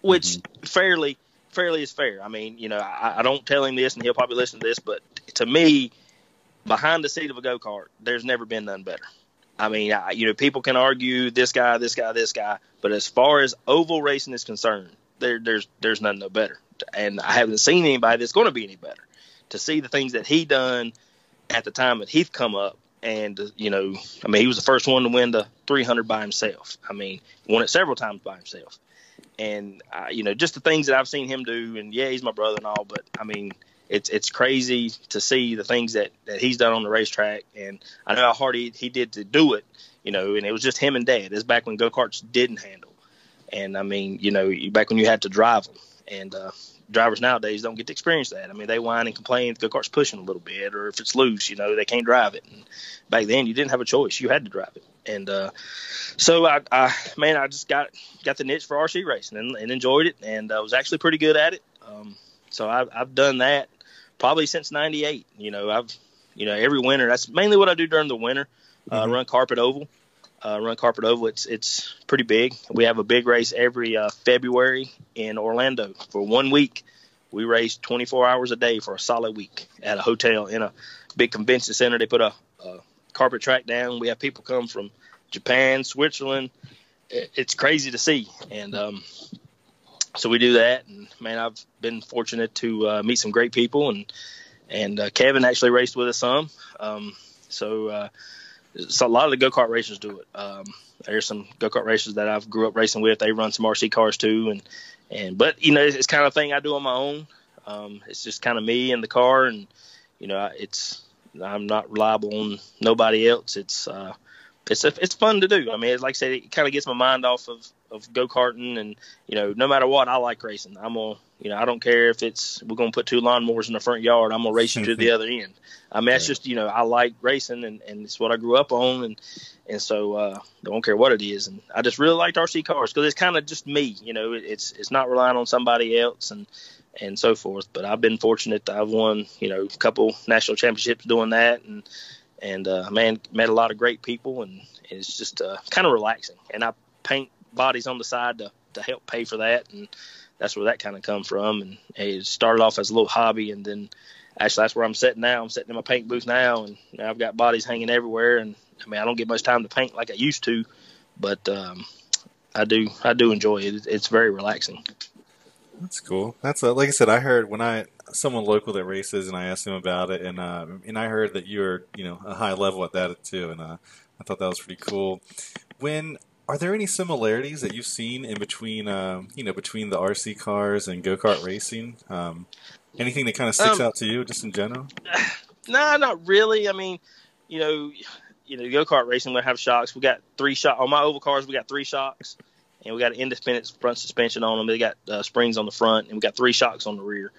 which mm-hmm. fairly fairly is fair. I mean, you know, I, I don't tell him this, and he'll probably listen to this, but to me, behind the seat of a go kart, there's never been none better. I mean, I, you know, people can argue this guy, this guy, this guy, but as far as oval racing is concerned, there, there's there's none no better. And I haven't seen anybody that's going to be any better. To see the things that he done at the time that Heath come up, and you know, I mean, he was the first one to win the 300 by himself. I mean, won it several times by himself. And uh, you know, just the things that I've seen him do, and yeah, he's my brother and all, but I mean, it's it's crazy to see the things that, that he's done on the racetrack, and I know how hard he, he did to do it, you know, and it was just him and Dad. It's back when go karts didn't handle, and I mean, you know, back when you had to drive them, and uh, drivers nowadays don't get to experience that. I mean, they whine and complain if the go kart's pushing a little bit, or if it's loose, you know, they can't drive it. And back then, you didn't have a choice; you had to drive it, and uh, so I, I, man, I just got got the niche for RC racing and, and enjoyed it, and I uh, was actually pretty good at it. Um, so I've, I've done that probably since '98. You know, I've you know every winter. That's mainly what I do during the winter. Uh, mm-hmm. Run carpet oval. Uh, run carpet oval. It's it's pretty big. We have a big race every uh, February in Orlando for one week. We race 24 hours a day for a solid week at a hotel in a big convention center. They put a, a carpet track down. We have people come from Japan, Switzerland. It's crazy to see, and um, so we do that. And man, I've been fortunate to uh, meet some great people and and uh, Kevin actually raced with us some. Um, so, uh, so a lot of the go kart racers do it. Um, there's some go kart racers that I've grew up racing with. They run some RC cars too, and and but you know it's, it's kind of thing I do on my own. Um, it's just kind of me in the car, and you know it's I'm not reliable on nobody else. It's uh, it's a, it's fun to do. I mean, it's like I said, it kind of gets my mind off of of go karting, and you know, no matter what, I like racing. I'm gonna, you know, I don't care if it's we're gonna put two lawnmowers in the front yard. I'm gonna race you to the other end. I mean, that's just you know, I like racing, and and it's what I grew up on, and and so uh, I don't care what it is. And I just really liked RC cars because it's kind of just me. You know, it's it's not relying on somebody else, and and so forth. But I've been fortunate that I've won, you know, a couple national championships doing that, and and uh, man, met a lot of great people, and it's just uh, kind of relaxing. And I paint bodies on the side to to help pay for that, and that's where that kind of come from. And it started off as a little hobby, and then actually that's where I'm sitting now. I'm sitting in my paint booth now, and I've got bodies hanging everywhere. And I mean, I don't get much time to paint like I used to, but um, I do. I do enjoy it. It's very relaxing. That's cool. That's uh, like I said. I heard when I someone local that races, and I asked him about it, and uh, and I heard that you are you know a high level at that too, and uh, I thought that was pretty cool. When are there any similarities that you've seen in between um, you know between the RC cars and go kart racing? Um, anything that kind of sticks um, out to you, just in general? Nah, not really. I mean, you know, you know, go kart racing we have shocks. We got three shock on my oval cars. We got three shocks and we got an independent front suspension on them. They got uh, springs on the front, and we got three shocks on the rear.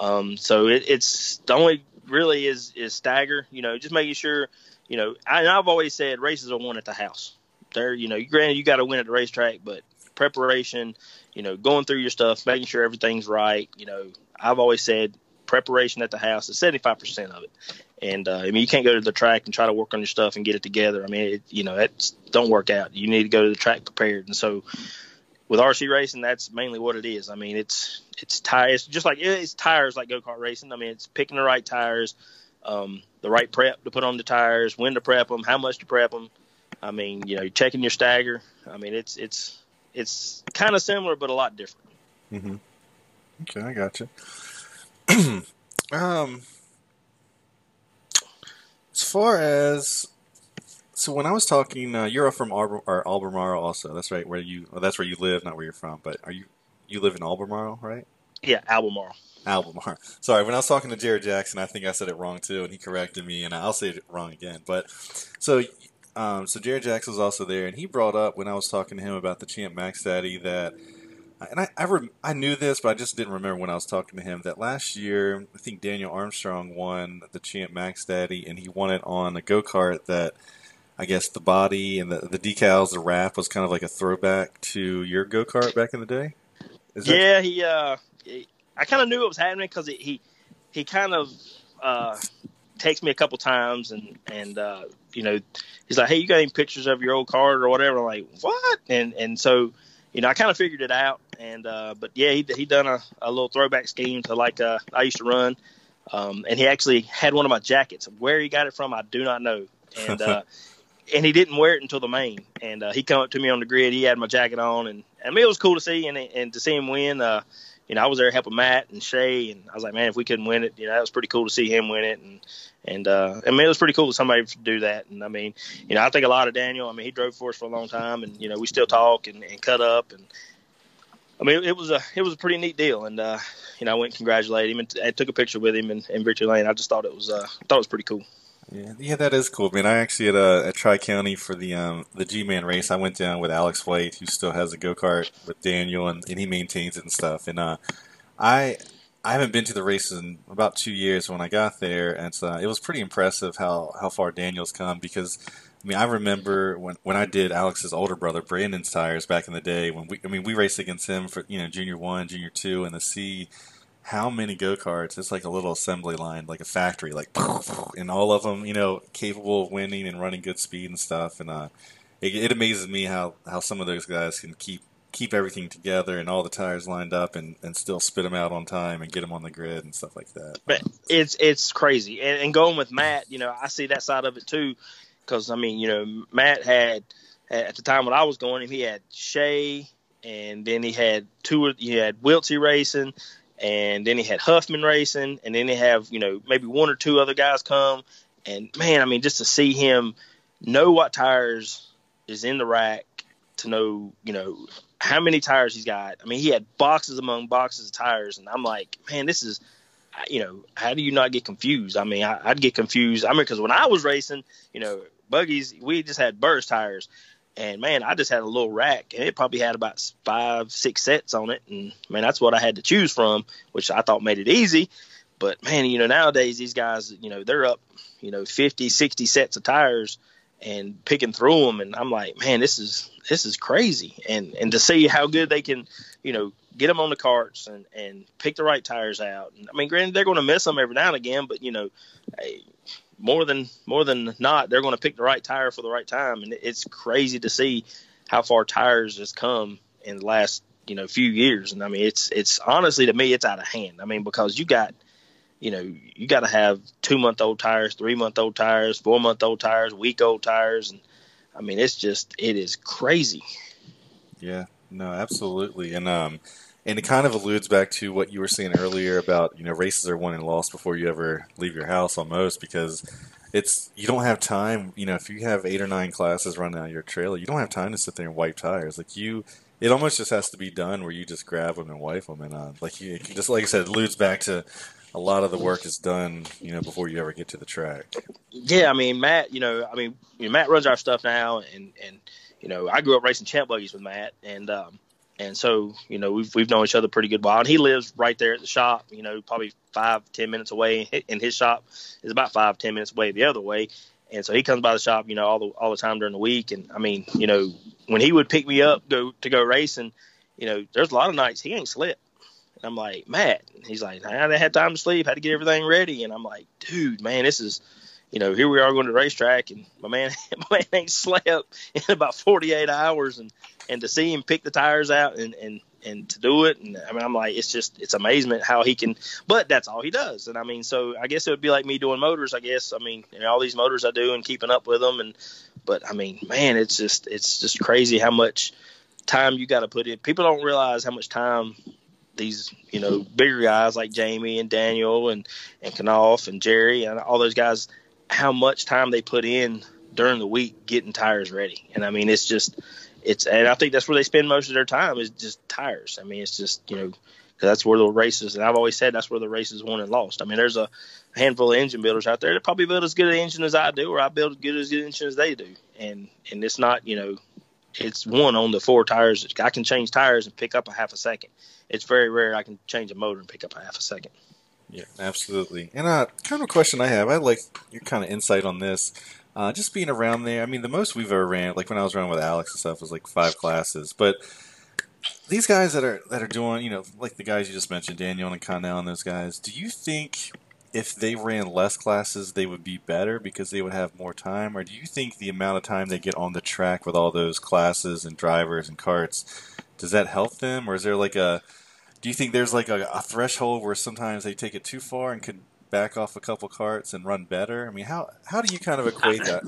Um, so it, it's the only really is is stagger. You know, just making sure. You know, I, and I've always said races are won at the house. There, you know, granted you got to win at the racetrack, but preparation, you know, going through your stuff, making sure everything's right. You know, I've always said preparation at the house is seventy five percent of it. And uh, I mean, you can't go to the track and try to work on your stuff and get it together. I mean, it, you know, that don't work out. You need to go to the track prepared. And so, with RC racing, that's mainly what it is. I mean, it's it's tires, just like it's tires like go kart racing. I mean, it's picking the right tires, um, the right prep to put on the tires, when to prep them, how much to prep them. I mean, you know, you're checking your stagger. I mean, it's it's it's kind of similar, but a lot different. Mm-hmm. Okay, I got you. um, as far as so, when I was talking, uh, you're from Arbor, or Albemarle, also. That's right. Where you? Well, that's where you live, not where you're from. But are you? You live in Albemarle, right? Yeah, Albemarle. Albemarle. Sorry, when I was talking to Jared Jackson, I think I said it wrong too, and he corrected me, and I'll say it wrong again. But so, um, so Jared Jackson was also there, and he brought up when I was talking to him about the Champ Max Daddy that and I I, rem- I, knew this, but I just didn't remember when I was talking to him that last year I think Daniel Armstrong won the Champ Max Daddy, and he won it on a go kart that I guess the body and the the decals, the wrap was kind of like a throwback to your go kart back in the day. yeah, he. Uh, I kind of knew it was happening because he he kind of uh, takes me a couple times and and uh, you know he's like, hey, you got any pictures of your old cart or whatever? I'm like, what? And and so you know, I kind of figured it out. And uh, but yeah, he he done a, a little throwback scheme to like uh, I used to run. Um, and he actually had one of my jackets. Where he got it from, I do not know. And uh, and he didn't wear it until the main. And uh, he come up to me on the grid. He had my jacket on, and I mean it was cool to see and and to see him win. Uh, you know, I was there helping Matt and Shay, and I was like, man, if we couldn't win it, you know, that was pretty cool to see him win it. And and uh, I mean, it was pretty cool that somebody to do that. And I mean, you know, I think a lot of Daniel. I mean, he drove for us for a long time, and you know, we still talk and, and cut up. And I mean, it was a it was a pretty neat deal. And uh, you know, I went and congratulated him and I took a picture with him in, in Victory Lane. I just thought it was uh, I thought it was pretty cool. Yeah, yeah, that is cool. I mean, I actually at uh, at Tri County for the um, the G Man race, I went down with Alex White, who still has a go kart with Daniel, and, and he maintains it and stuff. And uh, I I haven't been to the races in about two years. When I got there, and uh, it was pretty impressive how how far Daniel's come. Because I mean, I remember when when I did Alex's older brother Brandon's tires back in the day. When we I mean we raced against him for you know junior one, junior two, and the C how many go karts? It's like a little assembly line, like a factory, like, and all of them, you know, capable of winning and running good speed and stuff. And uh, it, it amazes me how how some of those guys can keep keep everything together and all the tires lined up and, and still spit them out on time and get them on the grid and stuff like that. But it's it's crazy. And, and going with Matt, you know, I see that side of it too, because I mean, you know, Matt had at the time when I was going, he had Shay, and then he had two. He had Wiltsy racing, and then he had Huffman racing, and then they have you know maybe one or two other guys come, and man, I mean, just to see him know what tires is in the rack, to know you know how many tires he's got. I mean, he had boxes among boxes of tires, and I'm like, man, this is you know, how do you not get confused? I mean, I, would get confused. I mean, because when I was racing, you know, buggies, we just had Burris tires, and man, I just had a little rack, and it probably had about five, six sets on it, and man, that's what I had to choose from, which I thought made it easy. But man, you know, nowadays these guys, you know, they're up, you know, 50, 60 sets of tires and picking through them, and I'm like, man, this is this is crazy, and and to see how good they can, you know, get them on the carts and and pick the right tires out. And, I mean, granted, they're going to miss them every now and again, but you know, more than more than not, they're going to pick the right tire for the right time. And it's crazy to see how far tires has come in the last you know few years. And I mean, it's it's honestly to me, it's out of hand. I mean, because you got you know, you got to have two month old tires, three month old tires, four month old tires, week old tires, and I mean, it's just it is crazy. Yeah, no, absolutely, and um, and it kind of alludes back to what you were saying earlier about you know races are won and lost before you ever leave your house almost because it's you don't have time you know if you have eight or nine classes running out your trailer you don't have time to sit there and wipe tires. Like you it almost just has to be done where you just grab them and wipe them and uh, like you just like I said it alludes back to a lot of the work is done you know before you ever get to the track. Yeah I mean Matt you know I mean you know, Matt runs our stuff now and and you know I grew up racing champ buggies with Matt. And um and so you know we've we've known each other pretty good while. And he lives right there at the shop, you know, probably five ten minutes away. And his shop is about five ten minutes away the other way. And so he comes by the shop, you know, all the all the time during the week. And I mean, you know, when he would pick me up go to go racing, you know, there's a lot of nights he ain't slept. And I'm like, Matt. and He's like, I hadn't have time to sleep, had to get everything ready. And I'm like, dude, man, this is you know, here we are going to the racetrack, and my man, my man ain't slept in about 48 hours, and and to see him pick the tires out and and and to do it, and I mean, I'm like, it's just it's amazement how he can. But that's all he does, and I mean, so I guess it would be like me doing motors. I guess I mean, you know, all these motors I do and keeping up with them, and but I mean, man, it's just it's just crazy how much time you got to put in. People don't realize how much time these you know bigger guys like Jamie and Daniel and and Knauf and Jerry and all those guys how much time they put in during the week getting tires ready. And I mean, it's just, it's, and I think that's where they spend most of their time is just tires. I mean, it's just, you know, because that's where the races, and I've always said that's where the races won and lost. I mean, there's a handful of engine builders out there that probably build as good an engine as I do, or I build as good as good engine as they do. And, and it's not, you know, it's one on the four tires. I can change tires and pick up a half a second. It's very rare I can change a motor and pick up a half a second. Yeah, absolutely. And uh, kind of a question I have, I'd like your kind of insight on this. Uh, just being around there, I mean, the most we've ever ran, like when I was running with Alex and stuff, was like five classes. But these guys that are that are doing, you know, like the guys you just mentioned, Daniel and Connell and those guys, do you think if they ran less classes, they would be better because they would have more time, or do you think the amount of time they get on the track with all those classes and drivers and carts does that help them, or is there like a do you think there's like a, a, threshold where sometimes they take it too far and could back off a couple carts and run better? I mean, how how do you kind of equate that?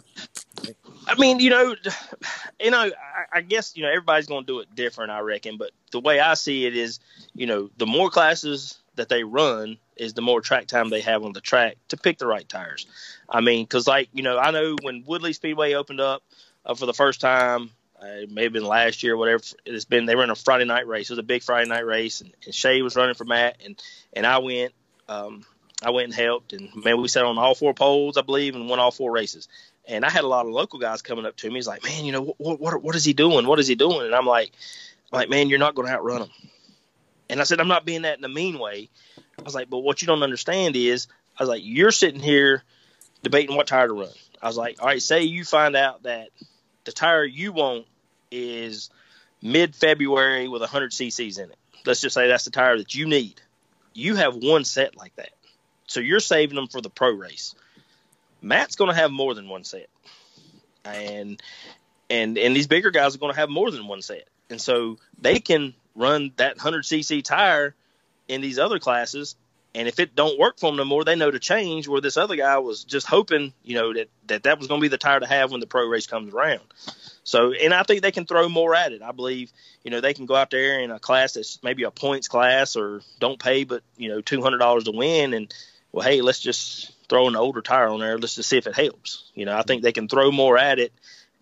I mean, you know, you know, I, I guess you know everybody's going to do it different, I reckon. But the way I see it is, you know, the more classes that they run is the more track time they have on the track to pick the right tires. I mean, because like you know, I know when Woodley Speedway opened up uh, for the first time, uh, maybe been last year, whatever it's been. They ran a Friday night race. It was a big Friday night race, and, and Shay was running for Matt, and and I went. Um, I went and helped, and man, we sat on all four poles, I believe, and won all four races. And I had a lot of local guys coming up to me. He's like, "Man, you know what? What, what is he doing? What is he doing?" And I'm like, I'm "Like, man, you're not going to outrun him." And I said, "I'm not being that in a mean way." I was like, "But what you don't understand is, I was like, you're sitting here debating what tire to run." I was like, "All right, say you find out that the tire you want is mid February with 100 cc's in it. Let's just say that's the tire that you need. You have one set like that. So you're saving them for the pro race. Matt's going to have more than one set. And and and these bigger guys are going to have more than one set. And so they can run that 100 cc tire in these other classes And if it don't work for them no more, they know to change. Where this other guy was just hoping, you know, that that, that was going to be the tire to have when the pro race comes around. So, and I think they can throw more at it. I believe, you know, they can go out there in a class that's maybe a points class or don't pay but you know two hundred dollars to win, and well, hey, let's just throw an older tire on there. Let's just see if it helps. You know, I think they can throw more at it,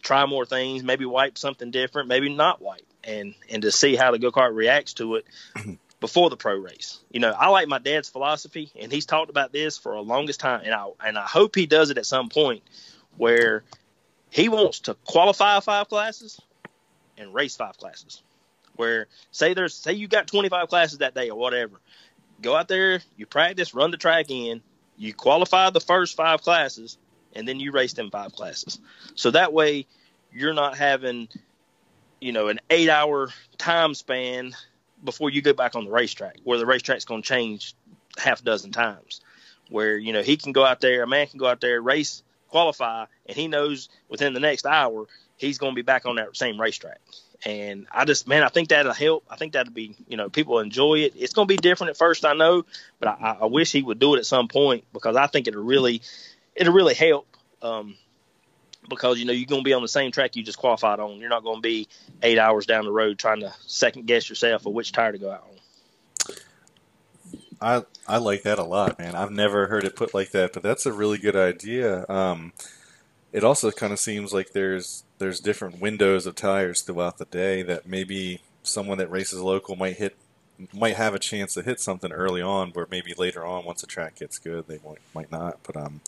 try more things, maybe wipe something different, maybe not wipe, and and to see how the go kart reacts to it. before the pro race. You know, I like my dad's philosophy, and he's talked about this for a longest time, and I and I hope he does it at some point where he wants to qualify five classes and race five classes. Where say there's say you got 25 classes that day or whatever, go out there, you practice, run the track in, you qualify the first five classes, and then you race them five classes. So that way, you're not having, you know, an eight-hour time span before you go back on the racetrack, where the racetrack's going to change half a dozen times. Where you know he can go out there, a man can go out there, race, qualify, and he knows within the next hour he's going to be back on that same racetrack. And I just, man, I think that'll help. I think that'll be, you know, people enjoy it. It's to be different at first, I know, but I, I wish he would do it at some point because I think it'll really, it'll really help. Um, because you know you're to be on the same track you just qualified on. You're not to be eight hours down the road trying to second guess yourself or which tire to go out on. I I like that a lot, man. I've never heard it put like that, but that's a really good idea. Um, it also kind of seems like there's there's different windows of tires throughout the day that maybe someone that races local might hit might have a chance to hit something early on, but maybe later on, once the track gets good, they might might not. But um,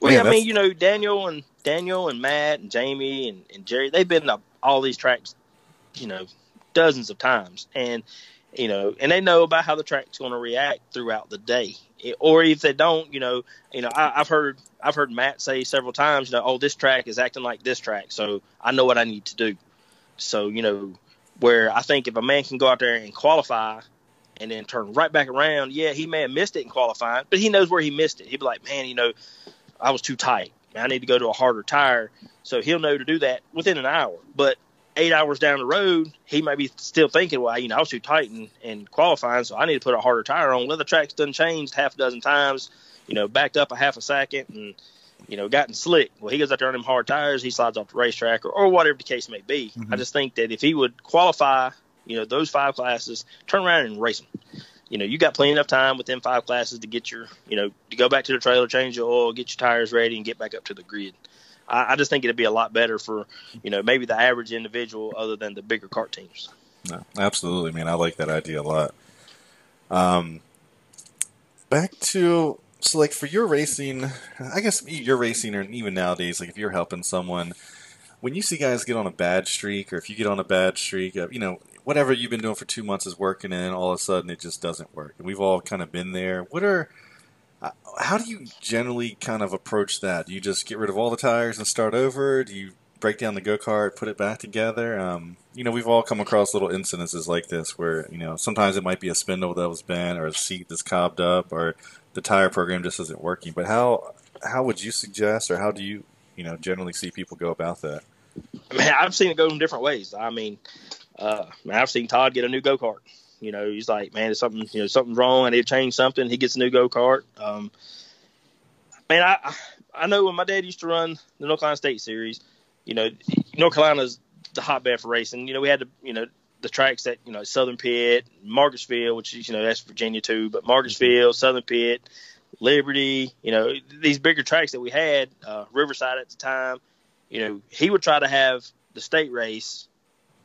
well, yeah, I mean, you know, Daniel and Daniel and Matt and Jamie and, and Jerry, they've been to all these tracks, you know, dozens of times, and you know, and they know about how the track's going to react throughout the day. Or if they don't, you know, you know, I, I've heard I've heard Matt say several times, you know, oh, this track is acting like this track, so I know what I need to do. So you know, where I think if a man can go out there and qualify and then turn right back around, yeah, he may have missed it in qualifying, but he knows where he missed it. He'd be like, man, you know, I was too tight. I need to go to a harder tire. So he'll know to do that within an hour. But eight hours down the road, he might be still thinking, well, you know, I was too tight in, in qualifying, so I need to put a harder tire on. Well, the track's done changed half a dozen times, you know, backed up a half a second and, you know, gotten slick. Well, he goes out there on them hard tires, he slides off the racetrack or, or whatever the case may be. Mm-hmm. I just think that if he would qualify, you know, those five classes, turn around and race them you know, you got plenty of time within five classes to get your, you know, to go back to the trailer, change your oil, get your tires ready, and get back up to the grid. I, I just think it'd be a lot better for, you know, maybe the average individual other than the bigger kart teams. No, absolutely, man. I like that idea a lot. Um, back to so like for your racing, I guess your racing, or even nowadays, like if you're helping someone, when you see guys get on a bad streak, or if you get on a bad streak, you know, whatever you've been doing for two months is working, and all of a sudden it just doesn't work. And we've all kind of been there. What are uh, how do you generally kind of approach that? Do you just get rid of all the tires and start over? Do you break down the go kart, put it back together? Um, you know, we've all come across little incidences like this where you know sometimes it might be a spindle that was bent, or a seat that's cobbed up, or the tire program just isn't working. But how how would you suggest, or how do you you know generally see people go about that? I mean, I've seen it go in different ways. I mean, uh, I've seen Todd get a new go kart. You know, he's like, man, there's something, you know, something's wrong. I need to change something. He gets a new go kart. Um, man, I I know when my dad used to run the North Carolina State Series, you know, North Carolina's the hotbed for racing. You know, we had the, you know, the tracks that you know Southern Pitt, Margarettsville, which is you know that's Virginia too, but Margarettsville, Southern Pitt, Liberty, you know these bigger tracks that we had, uh, Riverside at the time. You know, he would try to have the state race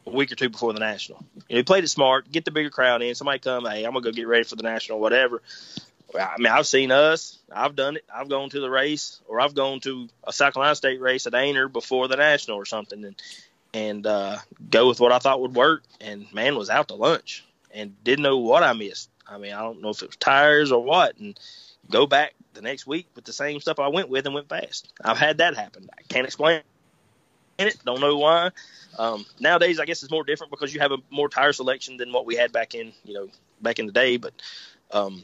a week or two before the national. You he played it smart, get the bigger crowd in. Somebody come, hey, I'm gonna go get ready for the national, whatever. I mean, I've seen us. I've done it. I've gone to the race, or I've gone to a South Carolina State race at Ainer before the national or something, and and uh, go with what I thought would work. And man, was out to lunch and didn't know what I missed. I mean, I don't know if it was tires or what, and go back the next week with the same stuff I went with and went fast. I've had that happen. I can't explain it. Don't know why. Um, nowadays, I guess it's more different because you have a more tire selection than what we had back in, you know, back in the day. But, um,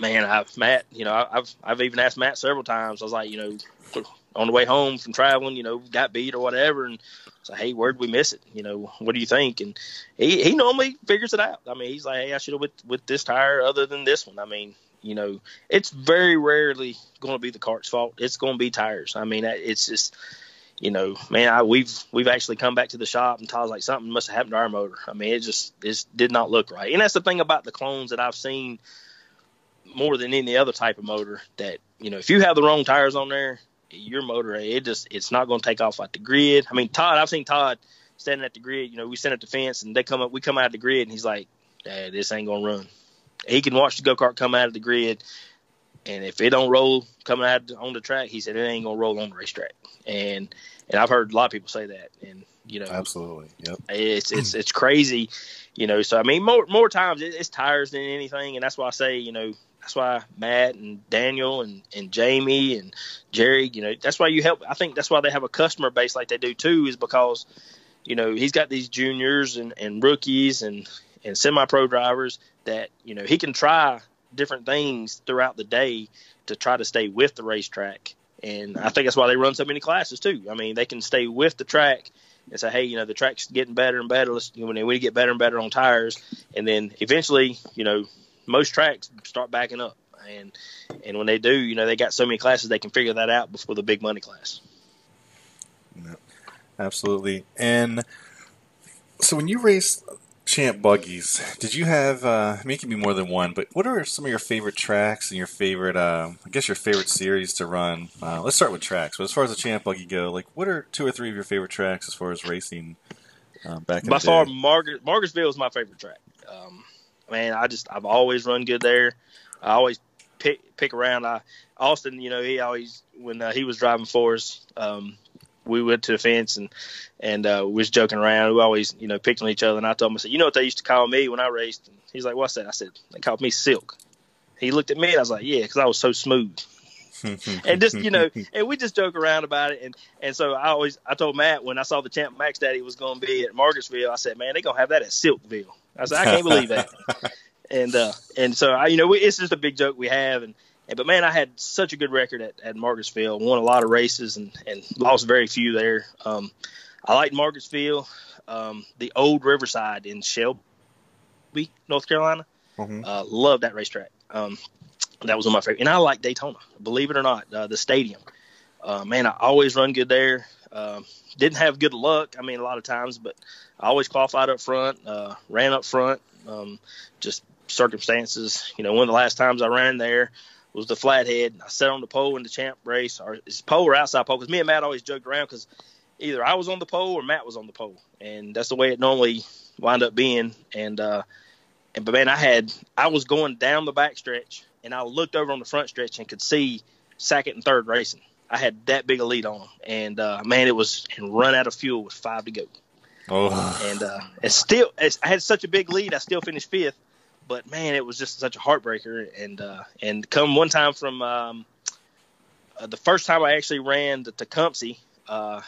man, I've Matt, you know, I've I've even asked Matt several times. I was like, you know, on the way home from traveling, you know, got beat or whatever, and say, hey, where'd we miss it? You know, what do you think? And he he normally figures it out. I mean, he's like, hey, I should have with with this tire other than this one. I mean, you know, it's very rarely going to be the cart's fault. It's going to be tires. I mean, it's just, you know, man, I, we've we've actually come back to the shop and Todd's like something must have happened to our motor. I mean, it just it did not look right. And that's the thing about the clones that I've seen more than any other type of motor that you know if you have the wrong tires on there, your motor it just it's not going to take off at the grid. I mean, Todd, I've seen Todd standing at the grid. You know, we stand at the fence and they come up, we come out of the grid, and he's like, hey, "This ain't going to run." He can watch the go kart come out of the grid, and if it don't roll coming out on the track, he said it ain't going to roll on the racetrack. And and I've heard a lot of people say that, and you know, absolutely, yep. It's it's it's crazy, you know. So I mean, more more times it's tires than anything, and that's why I say, you know, that's why Matt and Daniel and, and Jamie and Jerry, you know, that's why you help. I think that's why they have a customer base like they do too, is because, you know, he's got these juniors and, and rookies and, and semi pro drivers that, you know, he can try different things throughout the day to try to stay with the racetrack. And I think that's why they run so many classes too. I mean, they can stay with the track and say, hey, you know, the track's getting better and better. Let's, you know, we get better and better on tires. And then eventually, you know, most tracks start backing up, and and when they do, you know, they got so many classes they can figure that out before the big money class. Yeah, absolutely. And so when you race champ buggies, did you have? Uh, I mean, it can be more than one, but what are some of your favorite tracks and your favorite? Uh, I guess your favorite series to run. Uh, let's start with tracks. But as far as the champ buggy go, like what are two or three of your favorite tracks as far as racing? Uh, back by far, Margaret Margarettsville is my favorite track. Um, man, I just I've always run good there. I always pick pick around. I Austin, you know, he always when uh, he was driving for us, um, we went to the fence and and uh, we was joking around. We always you know picked on each other. And I told him I said, you know what they used to call me when I raced? And he's like, what's that? I said they called me Silk. He looked at me and I was like, yeah, because I was so smooth. and just you know, and we just joke around about it, and and so I always I told Matt when I saw the Champ Max Daddy was going to be at Margarettsville, I said, man, they are gonna have that at Silkville. I said, I can't believe that. and uh, and so I, you know, we, it's just a big joke we have, and but man, I had such a good record at, at Margarettsville, won a lot of races, and and lost very few there. Um, I liked Margarettsville, um, the old Riverside in Shelby, North Carolina. Mm-hmm. Uh, love that racetrack. Um, that was one of my favorite, and I like Daytona. Believe it or not, uh, the stadium. Uh, man, I always run good there. Um, didn't have good luck. I mean, a lot of times, but I always qualified up front, uh, ran up front. Um, just circumstances. You know, one of the last times I ran there was the flathead. And I sat on the pole in the champ race, or it's pole or outside pole, because me and Matt always joked around because either I was on the pole or Matt was on the pole, and that's the way it normally wound up being. And uh, and but man, I had I was going down the back stretch, and I looked over on the front stretch and could see second and third racing. I had that big a lead on and uh, man, it was and run out of fuel with five to go. Oh. And uh, it's still, I had such a big lead. I still finished fifth, but man, it was just such a heartbreaker. And uh, and come one time from um, uh, the first time I actually ran the Tecumseh, uh,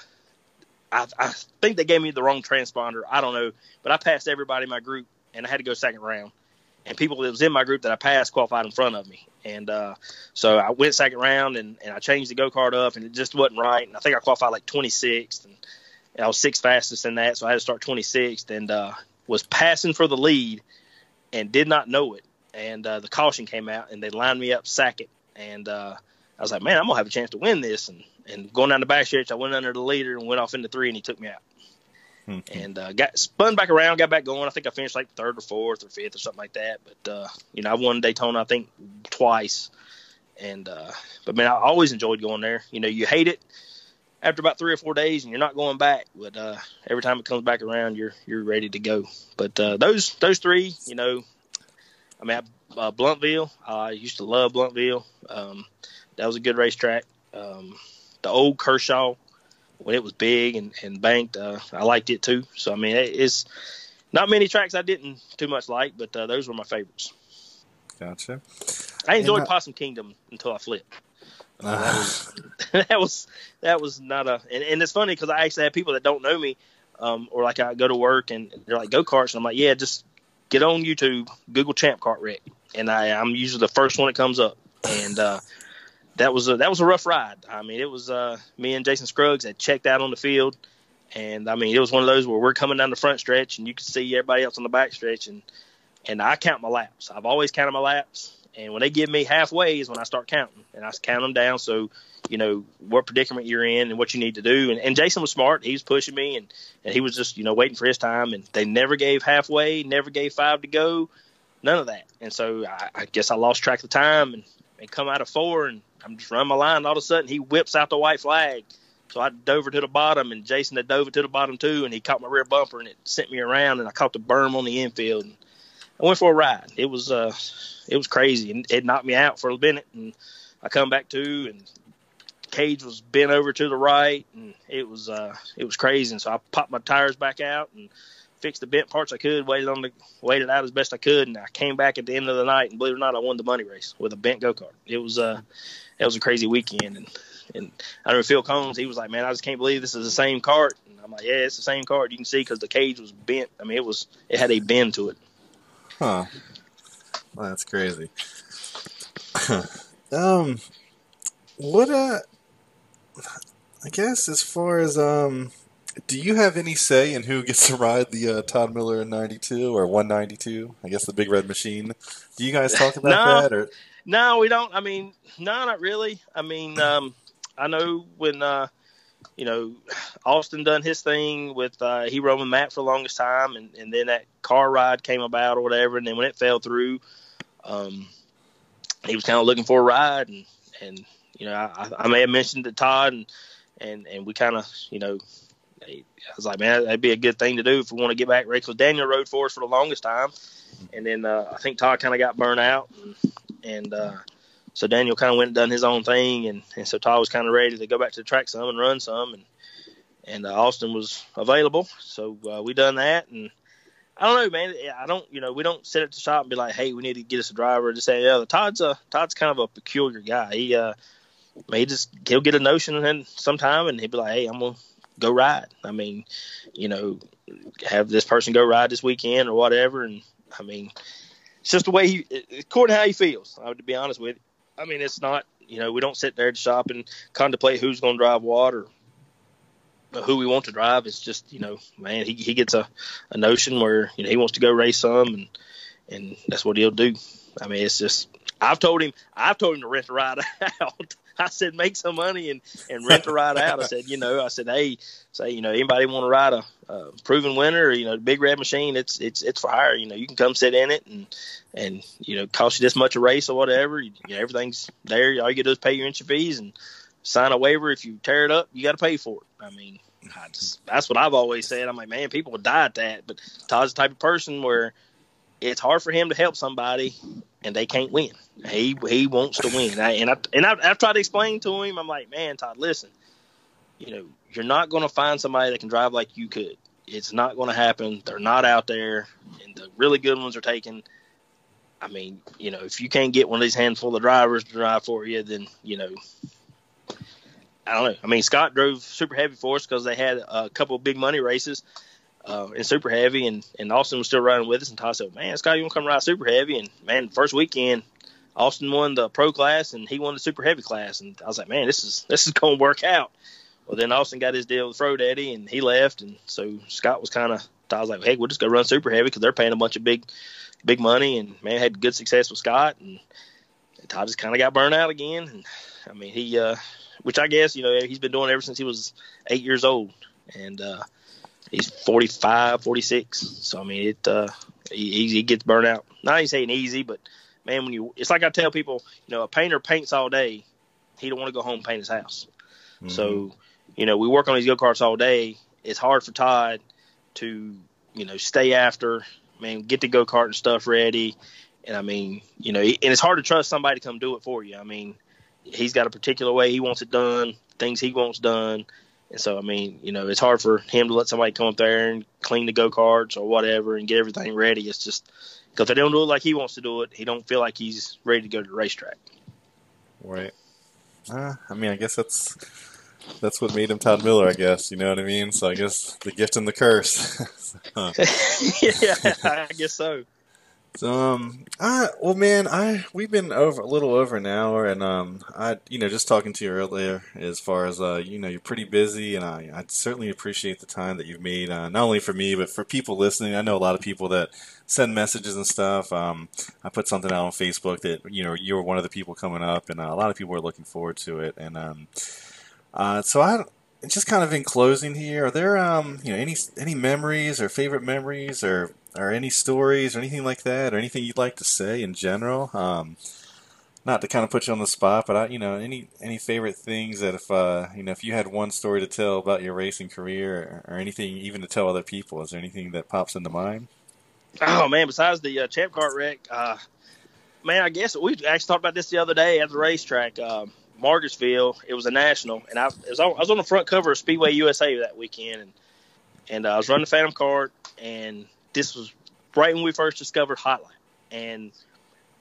I, I think they gave me the wrong transponder. I don't know, but I passed everybody in my group, and I had to go second round. And people that was in my group that I passed qualified in front of me, and uh, so I went second round, and, and I changed the go kart up, and it just wasn't right. And I think I qualified like 26th, and I was sixth fastest in that, so I had to start 26th and uh, was passing for the lead and did not know it. And uh, the caution came out and they lined me up second. And uh, I was like, man, I'm gonna have a chance to win this. And and going down the back stretch, I went under the leader and went off into three, and he took me out. Mm-hmm. And uh, got spun back around, got back going. I think I finished like third or fourth or fifth or something like that. But uh, you know, I won Daytona I think twice. And uh, but man, I always enjoyed going there. You know, you hate it after about three or four days and you're not going back. But uh, every time it comes back around, you're you're ready to go. But uh, those those three, you know, I mean, uh, Blountville, I used to love Blountville. Um, that was a good racetrack. Um, the old Kershaw, when it was big and, and banked, uh, I liked it too. So I mean, it's not many tracks I didn't too much like, but uh, those were my favorites. Gotcha. I enjoyed and, Possum Kingdom until I flipped. That was that was that was not a and, and it's funny because I actually have people that don't know me, um, or like I go to work and they're like go karts and I'm like yeah just get on YouTube Google Champ Kart Wreck and I I'm usually the first one that comes up and uh, that was a that was a rough ride. I mean it was uh, me and Jason Scruggs had checked out on the field and I mean it was one of those where we're coming down the front stretch and you can see everybody else on the back stretch and and I count my laps. I've always counted my laps And when they give me halfway is when I start counting, and I count them down. So, you know what predicament you're in and what you need to do. And, and Jason was smart; he was pushing me, and and he was just you know waiting for his time. And they never gave halfway, never gave five to go, none of that. And so I, I guess I lost track of time and, and come out of four, and I'm just running my line. And all of a sudden, he whips out the white flag. So I dove to the bottom, and Jason had dove to the bottom too, and he caught my rear bumper, and it sent me around, and I caught the berm on the infield. And I went for a ride. It was uh, it was crazy, and it knocked me out for a minute, and I come back to, and cage was bent over to the right, and it was uh, it was crazy. And so I popped my tires back out and fixed the bent parts I could, waited on the waited out as best I could, and I came back at the end of the night, and believe it or not, I won the money race with a bent go kart. It was uh, it was a crazy weekend, and and I remember Phil Combs, he was like, "Man, I just can't believe this is the same cart." And I'm like, "Yeah, it's the same cart. You can see because the cage was bent. I mean, it was it had a bend to it." Huh. Well, that's crazy. um, what uh, I guess as far as um, do you have any say in who gets to ride the uh, Todd Miller '92 or 192? I guess the Big Red Machine. Do you guys talk about No. that or? No, we don't. I mean, no, not really. I mean, um, I know when uh, you know Austin done his thing with uh, he rode with Matt for the longest time, and, and then that car ride came about or whatever, and then when it fell through, um, he was kind of looking for a ride, and and you know I, I may have mentioned to Todd, and and and we kind of you know. I was like, man, that'd be a good thing to do if we want to get back. Because Daniel rode for us for the longest time, and then uh, I think Todd kind of got burnt out, and, and uh, so Daniel kind of went and done his own thing, and, and so Todd was kind of ready to go back to the track some and run some, and and uh, Austin was available, so uh, we done that, and I don't know, man. I don't, you know, we don't sit at the shop and be like, hey, we need to get us a driver. Just say, yeah, Todd's a Todd's kind of a peculiar guy. He uh, he just he'll get a notion and sometime, and he'll be like, hey, I'm gonna go ride. I mean, you know, have this person go ride this weekend or whatever, and I mean, it's just the way he, according to how he feels. I would to be honest with you. I mean, it's not, you know, we don't sit there the shop and contemplate who's going to drive what or who we want to drive. It's just, you know, man, he, he gets a, a notion where, you know, he wants to go race some and, and that's what he'll do. I mean, it's just, I've told him, I've told him to rent a ride out. I said, make some money and, and rent a ride out. I said, you know, I said, hey, say, you know, anybody want to ride a, a proven winner you know, the big red machine, it's, it's, it's for hire. You know, you can come sit in it and, and, you know, cost you this much a race or whatever. You, you know, everything's there. All you get do is pay your entry fees and sign a waiver. If you tear it up, you got to pay for it. I mean, I just, that's what I've always said. I'm like, man, people would die at that. But Todd's the type of person where it's hard for him to help somebody and they can't win. He he wants to win, I, and I and I, I've tried to explain to him. I'm like, man, Todd, listen, you know, you're not going to find somebody that can drive like you could. It's not going to happen. They're not out there, and the really good ones are taken. I mean, you know, if you can't get one of these handful of drivers to drive for you, then you know, I don't know. I mean, Scott drove super heavy for us because they had a couple big money races uh, in super heavy, and, and Austin was still riding with us. And Todd said, "Man, Scott, you want to come ride super heavy?" And man, first weekend, Austin won the pro class, and he won the super heavy class. And I was like, "Man, this is this is going to work out." Well, then Austin got his deal with Fro Daddy, and he left, and so Scott was kind of. I was like, "Hey, we'll just go run super heavy because they're paying a bunch of big, big money." And man, had good success with Scott, and Todd just kind of got burned out again. And I mean, he, uh, which I guess you know he's been doing ever since he was eight years old, and uh, he's 45, 46. So I mean, it uh, he, he gets burnt out. Not even saying easy, but man, when you it's like I tell people, you know, a painter paints all day. He don't want to go home and paint his house. Mm-hmm. So, you know, we work on these go karts all day. It's hard for Todd to, you know, stay after, man, get the go kart and stuff ready. And I mean, you know, and it's hard to trust somebody to come do it for you. I mean, he's got a particular way he wants it done, things he wants done. And so, I mean, you know, it's hard for him to let somebody come up there and clean the go karts or whatever and get everything ready. It's just because they don't do it like he wants to do it. He don't feel like he's ready to go to the racetrack. Right. Uh, I mean, I guess that's that's what made him Todd Miller. I guess you know what I mean. So I guess the gift and the curse. Yeah, I guess so. So, um, I well, man, I we've been over a little over an hour, and um, I you know just talking to you earlier as far as uh, you know, you're pretty busy, and I I certainly appreciate the time that you've made, uh, not only for me but for people listening. I know a lot of people that send messages and stuff. Um, I put something out on Facebook that you know you were one of the people coming up, and uh, a lot of people are looking forward to it, and um, uh, so I just kind of in closing here, are there um, you know any any memories or favorite memories or or any stories or anything like that or anything you'd like to say in general? Um, not to kind of put you on the spot, but I, you know, any any favorite things that if uh, you know if you had one story to tell about your racing career or, or anything even to tell other people, is there anything that pops into mind? Oh man, besides the uh, champ car wreck, uh, man, I guess we actually talked about this the other day at the racetrack. Uh. It was a national, and I was, on, I was on the front cover of Speedway USA that weekend, and and uh, I was running the Phantom cart, and this was right when we first discovered Hot Lap, and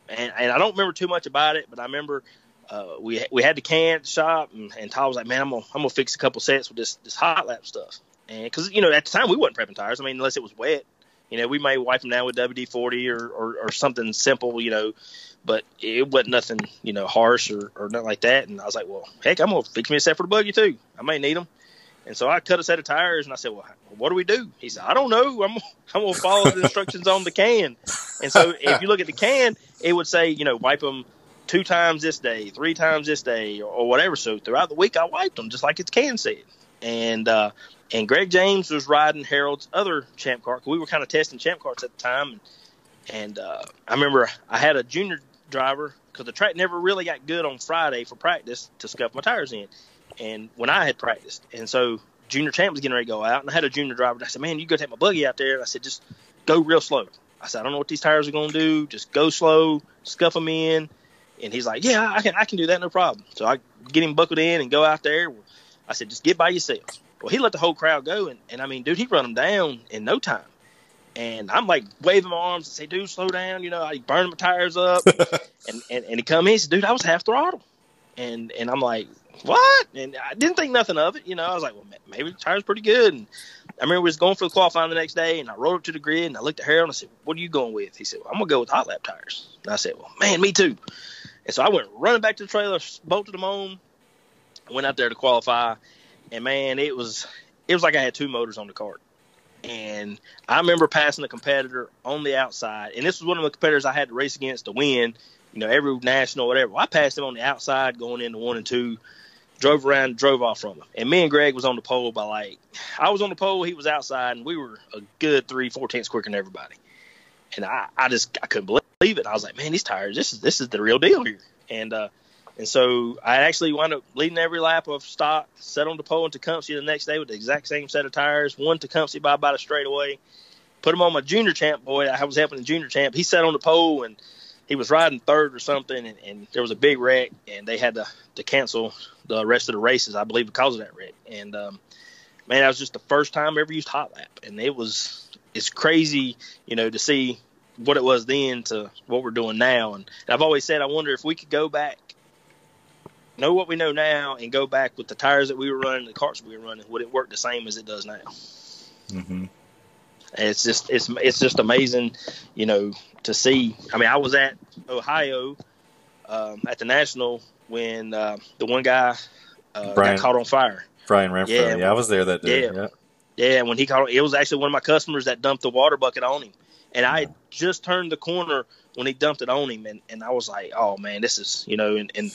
and and I don't remember too much about it, but I remember uh, we we had the can shop, and, and Todd was like, "Man, I'm gonna I'm gonna fix a couple sets with this this Hot Lap stuff," and because you know at the time we wasn't prepping tires. I mean, unless it was wet, you know, we may wipe them down with WD forty or, or or something simple, you know, but it wasn't nothing, you know, harsh or, or nothing like that. And I was like, well, heck, I'm gonna fix me a set for the buggy too. I may need them. And so I cut a set of tires, and I said, well, what do we do? He said, I don't know. I'm I'm gonna follow the instructions on the can. And so if you look at the can, it would say, you know, wipe them two times this day, three times this day, or, or whatever. So throughout the week, I wiped them just like its can said. And uh, and Greg James was riding Harold's other champ car. We were kind of testing champ carts at the time, and, and uh, I remember I had a junior driver because the track never really got good on Friday for practice to scuff my tires in, and when I had practiced, and so junior champ was getting ready to go out, and I had a junior driver. I said, "Man, you go take my buggy out there." And I said, "Just go real slow." I said, "I don't know what these tires are going to do. Just go slow, scuff them in." And he's like, "Yeah, I can, I can do that, no problem." So I get him buckled in and go out there. I said, "Just get by yourself." Well, he let the whole crowd go, and, and I mean, dude, he run them down in no time. And I'm like waving my arms and say, dude, slow down. You know, I burn my tires up. and, and, and he come in and said, dude, I was half throttle. And, and I'm like, what? And I didn't think nothing of it. You know, I was like, well, maybe the tire's pretty good. And I remember we was going for the qualifying the next day, and I rode up to the grid, and I looked at Harold, and I said, what are you going with? He said, well, I'm going to go with hot lap tires. And I said, well, man, me too. And so I went running back to the trailer, bolted them on, went out there to qualify, and man, it was it was like I had two motors on the cart. And I remember passing a competitor on the outside, and this was one of the competitors I had to race against to win. You know, every national, whatever. Well, I passed him on the outside going into one and two, drove around, drove off from him. And me and Greg was on the pole by like, I was on the pole, he was outside, and we were a good three, four tenths quicker than everybody. And I, I just, I couldn't believe it. I was like, man, these tires, this is, this is the real deal here. And, uh, and so I actually wound up leading every lap of stock, set on the pole in Tecumseh the next day with the exact same set of tires, won Tecumseh by about a straightaway. Put him on my junior champ boy. I was helping the junior champ. He sat on the pole and he was riding third or something, and, and there was a big wreck, and they had to, to cancel the rest of the races, I believe, because of that wreck. And um, man, that was just the first time I ever used hot lap, and it was it's crazy, you know, to see what it was then to what we're doing now. And I've always said I wonder if we could go back know what we know now and go back with the tires that we were running, the carts we were running, would it work the same as it does now? Mm-hmm. It's just it's it's just amazing, you know, to see. I mean, I was at Ohio um, at the national when uh, the one guy uh, Brian, got caught on fire. Brian Renfro. Yeah, yeah, I was there that day. Yeah, yeah, yeah. When he caught, it was actually one of my customers that dumped the water bucket on him, and I just turned the corner when he dumped it on him, and, and I was like, oh man, this is you know, and, and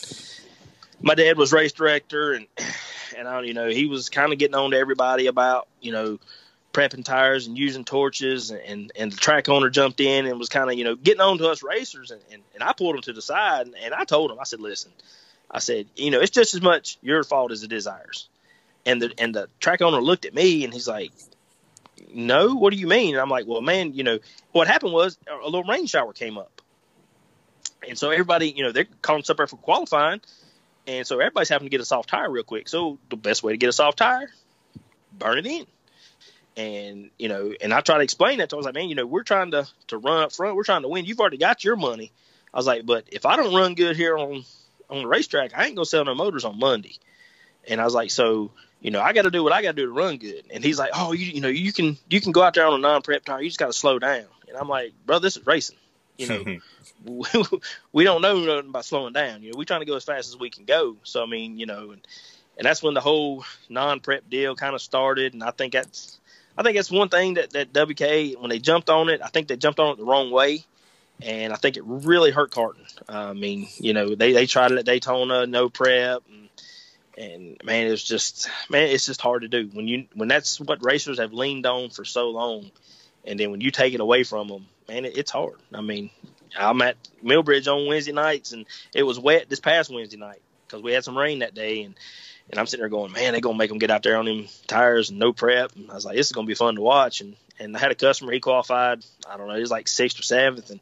my dad was race director and and I you know he was kind of getting on to everybody about you know prepping tires and using torches and and, and the track owner jumped in and was kind of you know getting on to us racers and, and, and I pulled him to the side and, and I told him I said listen I said you know it's just as much your fault as it is ours and the and the track owner looked at me and he's like no what do you mean and I'm like well man you know what happened was a little rain shower came up and so everybody you know they're calling us up for qualifying and so everybody's having to get a soft tire real quick. So the best way to get a soft tire, burn it in. And you know, and I try to explain that to him. I was like, man, you know, we're trying to to run up front. We're trying to win. You've already got your money. I was like, but if I don't run good here on on the racetrack, I ain't gonna sell no motors on Monday. And I was like, so you know, I got to do what I got to do to run good. And he's like, oh, you you know, you can you can go out there on a non prep tire. You just got to slow down. And I'm like, bro, this is racing. you know, we don't know nothing about slowing down. You know, we're trying to go as fast as we can go. So I mean, you know, and and that's when the whole non-prep deal kind of started. And I think that's I think that's one thing that that WKA when they jumped on it, I think they jumped on it the wrong way. And I think it really hurt karting. I mean, you know, they, they tried it at Daytona, no prep, and and man, it's just man, it's just hard to do when you when that's what racers have leaned on for so long, and then when you take it away from them, man, it, it's hard. I mean, I'm at Millbridge on Wednesday nights, and it was wet this past Wednesday night because we had some rain that day, and and I'm sitting there going, man, they're gonna make them get out there on them tires and no prep. And I was like, this is gonna be fun to watch, and and I had a customer, he qualified, I don't know, he was like sixth or seventh, and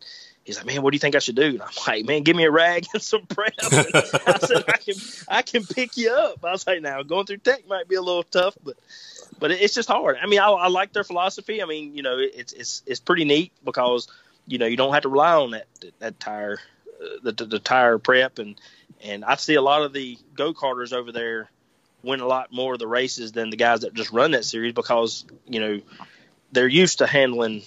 he's like, man, what do you think I should do? And I'm like, man, give me a rag and some prep. And I said, I can, I can pick you up. I was like, now going through tech might be a little tough, but, but it's just hard. I mean, I, I like their philosophy. I mean, you know, it's, it's, it's pretty neat because, you know, you don't have to rely on that, that tire, uh, the, the, the tire prep. And, and I see a lot of the go karters over there win a lot more of the races than the guys that just run that series because, you know, they're used to handling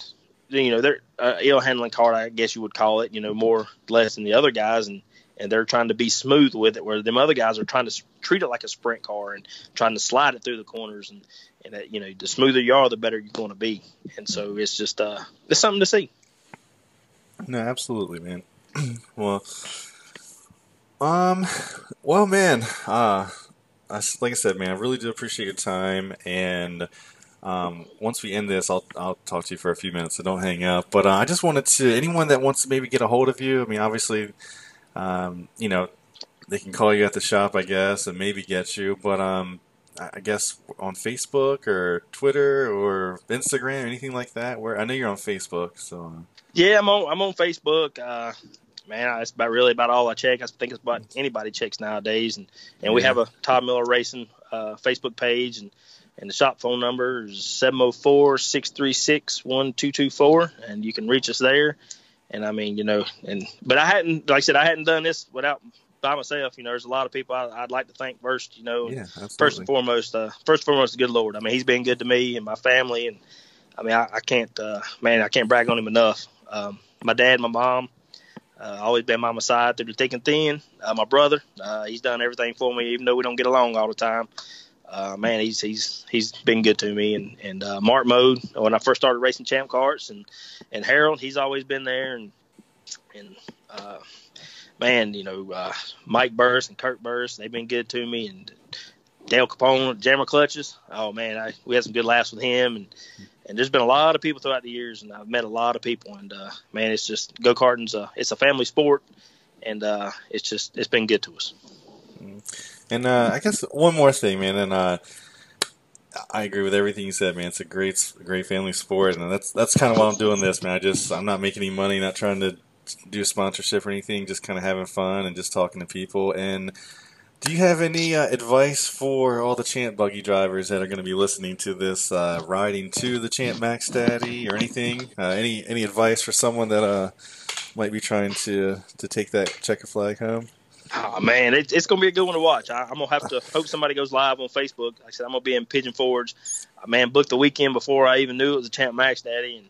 you know they're uh, ill handling card, I guess you would call it. You know, more less than the other guys, and and they're trying to be smooth with it, where them other guys are trying to treat it like a sprint car and trying to slide it through the corners, and and that, you know the smoother you are, the better you're going to be, and so it's just uh it's something to see. No, absolutely, man. well, um, well, man, uh, I, like I said, man, I really do appreciate your time and um, once we end this, I'll I'll talk to you for a few minutes, so don't hang up. But uh, I just wanted to anyone that wants to maybe get a hold of you. I mean, obviously, um, you know, they can call you at the shop, I guess, and maybe get you. But um, I guess on Facebook or Twitter or Instagram, or anything like that. Where I know you're on Facebook, so. Uh, yeah, I'm on. I'm on Facebook. Uh, man, it's about really about all I check. I think it's about anybody checks nowadays, and and yeah. we have a Todd Miller Racing uh, Facebook page, and and the shop phone number is 704-636-1224 and you can reach us there. And i mean you know and but i hadn't like i said i hadn't done this without by myself. You know there's a lot of people I, would like to thank first you know yeah, first and foremost uh, first and foremost the good lord. I mean he's been good to me and my family and i mean i, I can't uh, man i can't brag on him enough. Um, my dad my mom uh, always been by my side through the thick and thin. Uh, my brother, uh, he's done everything for me, even though we don't get along all the time uh, man, he's he's he's been good to me. And and uh, Mark Mode when I first started racing champ carts, and and Harold, he's always been there. And and uh, man, you know uh, Mike Burris and Kirk Burris, they've been good to me. And Dale Capone, Jammer Clutches, oh man, I, we had some good laughs with him. And and there's been a lot of people throughout the years, and I've met a lot of people. And uh, man, it's just go karting's a it's a family sport, and uh, it's just it's been good to us. Mm-hmm. And uh, I guess one more thing, man, and uh, I agree with everything you said, man. It's a great, great family sport, and that's that's kind of why I'm doing this, man. I just I'm not making any money, not trying to do sponsorship or anything, just kind of having fun and just talking to people. And do you have any uh, advice for all the Champ buggy drivers that are going to be listening to this, uh, riding to the Champ Max Daddy or anything? Uh, any any advice for someone that uh, might be trying to to take that checker flag home? Oh man, it, it's gonna be a good one to watch. I, am gonna have to hope somebody goes live on Facebook. Like I said, I'm gonna be in Pigeon Forge. I, man, booked the weekend before I even knew it was a Champ Max Daddy, and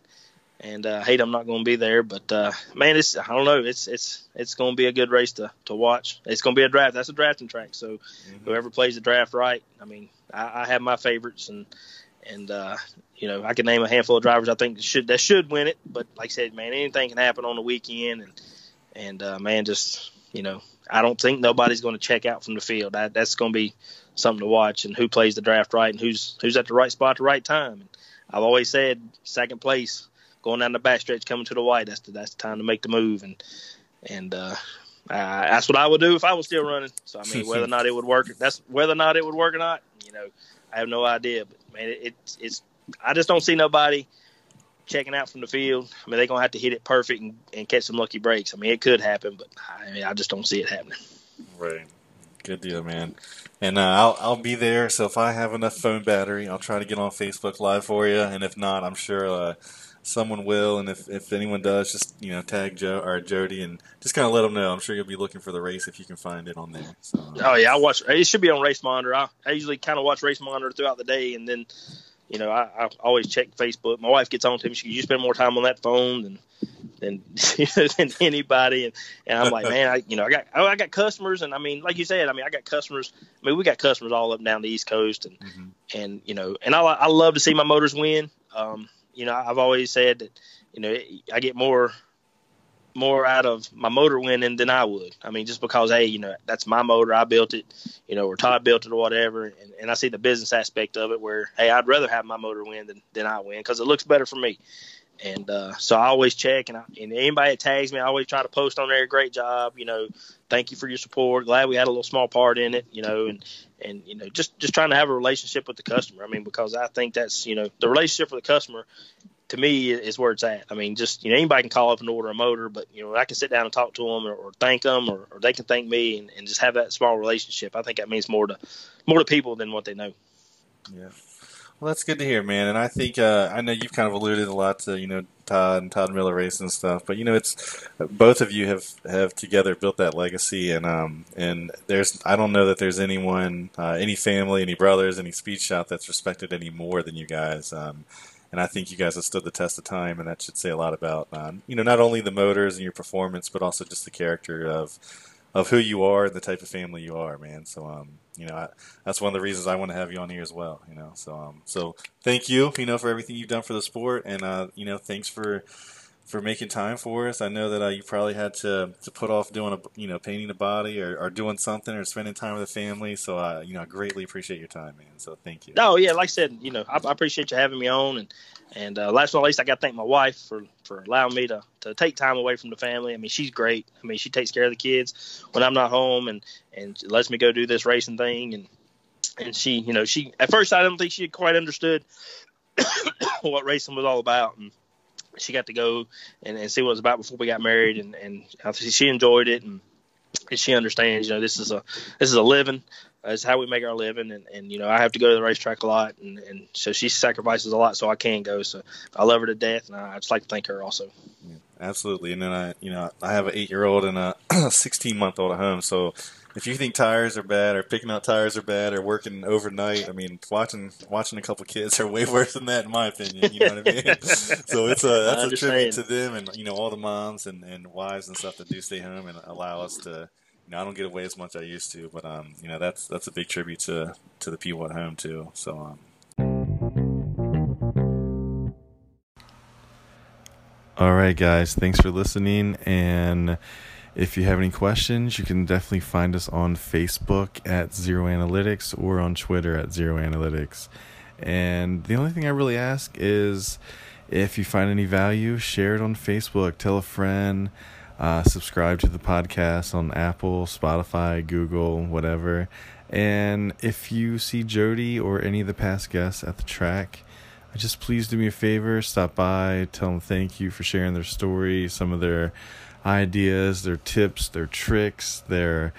and uh, hate I'm not gonna be there. But uh, man, it's I don't know. It's it's it's gonna be a good race to to watch. It's gonna be a draft. That's a drafting track. So mm-hmm. whoever plays the draft right, I mean, I, I have my favorites, and and uh, you know I can name a handful of drivers I think should that should win it. But like I said, man, anything can happen on the weekend, and and uh, man, just you know I don't think nobody's going to check out from the field. That, that's going to be something to watch, and who plays the draft right, and who's who's at the right spot at the right time. And I've always said second place, going down the backstretch, coming to the white. That's the, that's the time to make the move, and and uh, uh, that's what I would do if I was still running. So I mean, whether or not it would work, that's whether or not it would work or not. You know, I have no idea. But man, it, it it's I just don't see nobody checking out from the field. I mean, they're gonna have to hit it perfect and, and catch some lucky breaks. I mean, it could happen, but I mean, I just don't see it happening. Right. Good deal, man. And uh, I'll I'll be there. So if I have enough phone battery, I'll try to get on Facebook Live for you. And if not, I'm sure uh, someone will. And if, if anyone does, just you know tag Joe or Jody and just kind of let them know. I'm sure you'll be looking for the race if you can find it on there. So. Oh yeah, I watch. It should be on Race Monitor. I, I usually kind of watch Race Monitor throughout the day, and then you know, I, I always check Facebook. My wife gets on to me. She you spend more time on that phone than than than anybody. And, and I'm like, man, I you know I got I got customers, and I mean, like you said, I mean, I got customers. I mean, we got customers all up and down the East Coast, and mm-hmm. and you know, and I I love to see my motors win. Um, you know, I've always said that you know I get more more out of my motor winning than I would. I mean, just because hey, you know, that's my motor, I built it, you know, or Todd built it or whatever, and, and I see the business aspect of it where hey, I'd rather have my motor win than than I win because it looks better for me. And uh, so I always check, and, I, and anybody that tags me, I always try to post on there. Great job, you know. Thank you for your support. Glad we had a little small part in it, you know, and and you know, just just trying to have a relationship with the customer. I mean, because I think that's you know the relationship with the customer to me is where it's at. I mean, just you know, anybody can call up and order a motor, but you know, I can sit down and talk to them or, or thank them, or, or, they can thank me, and, and, just have that small relationship. I think that means more to more to people than what they know. Yeah, well, that's good to hear, man. And I think uh, I know you've kind of alluded a lot to you know Todd and Todd Miller Race and stuff, but you know, it's both of you have have together built that legacy, and um, and there's I don't know that there's anyone, uh, any family, any brothers, any speed shop that's respected any more than you guys. Um, and I think you guys have stood the test of time, and that should say a lot about um, you know not only the motors and your performance, but also just the character of of who you are and the type of family you are, man. So um, you know I, that's one of the reasons I want to have you on here as well. You know, so um, so thank you, you know, for everything you've done for the sport, and uh, you know, thanks for for making time for us. I know that uh, you probably had to to put off doing a you know painting a body or, or doing something or spending time with the family. So uh, you know, I greatly appreciate your time, man. So thank you. No, yeah, like I said, you know, I, I appreciate you having me on, and and uh, last but not least, I got to thank my wife for for allowing me to to take time away from the family. I mean, she's great. I mean, she takes care of the kids when I'm not home, and and lets me go do this racing thing, and and she, you know, she at first I don't think she quite understood what racing was all about, and she got to go and, and see what it was about before we got married, and and she enjoyed it, and, and she understands. You know, this is a this is a living. Uh, it's how we make our living, and, and you know I have to go to the racetrack a lot, and, and so she sacrifices a lot so I can go. So I love her to death, and I, just like to thank her also. Yeah, absolutely, and then I you know I have an eight year old and a sixteen month old at home, so if you think tires are bad or picking out tires are bad or working overnight, I mean, watching watching a couple kids are way worse than that, in my opinion. You know what I mean? so it's a that's a tribute to them and you know all the moms and, and wives and stuff that do stay home and allow us to. You know, I don't get away as much as I used to, but um, you know that's that's a big tribute to to the people at home too. So um. All right, guys. Thanks for listening and. If you have any questions, you can definitely find us on Facebook at Zero Analytics or on Twitter at Zero Analytics. And the only thing I really ask is if you find any value, share it on Facebook, tell a friend, uh, subscribe to the podcast on Apple, Spotify, Google, whatever. And if you see Jody or any of the past guests at the track, just please do me a favor, stop by, tell them thank you for sharing their story, some of their ideas, their tips, their tricks, their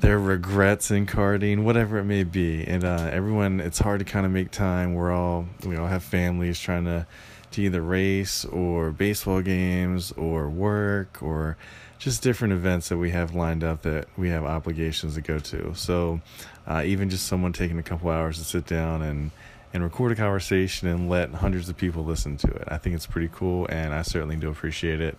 their regrets in karting, whatever it may be. And uh, everyone, it's hard to kind of make time. We're all we all have families trying to to either race or baseball games or work or just different events that we have lined up that we have obligations to go to. So uh, even just someone taking a couple hours to sit down and and record a conversation and let hundreds of people listen to it. I think it's pretty cool, and I certainly do appreciate it.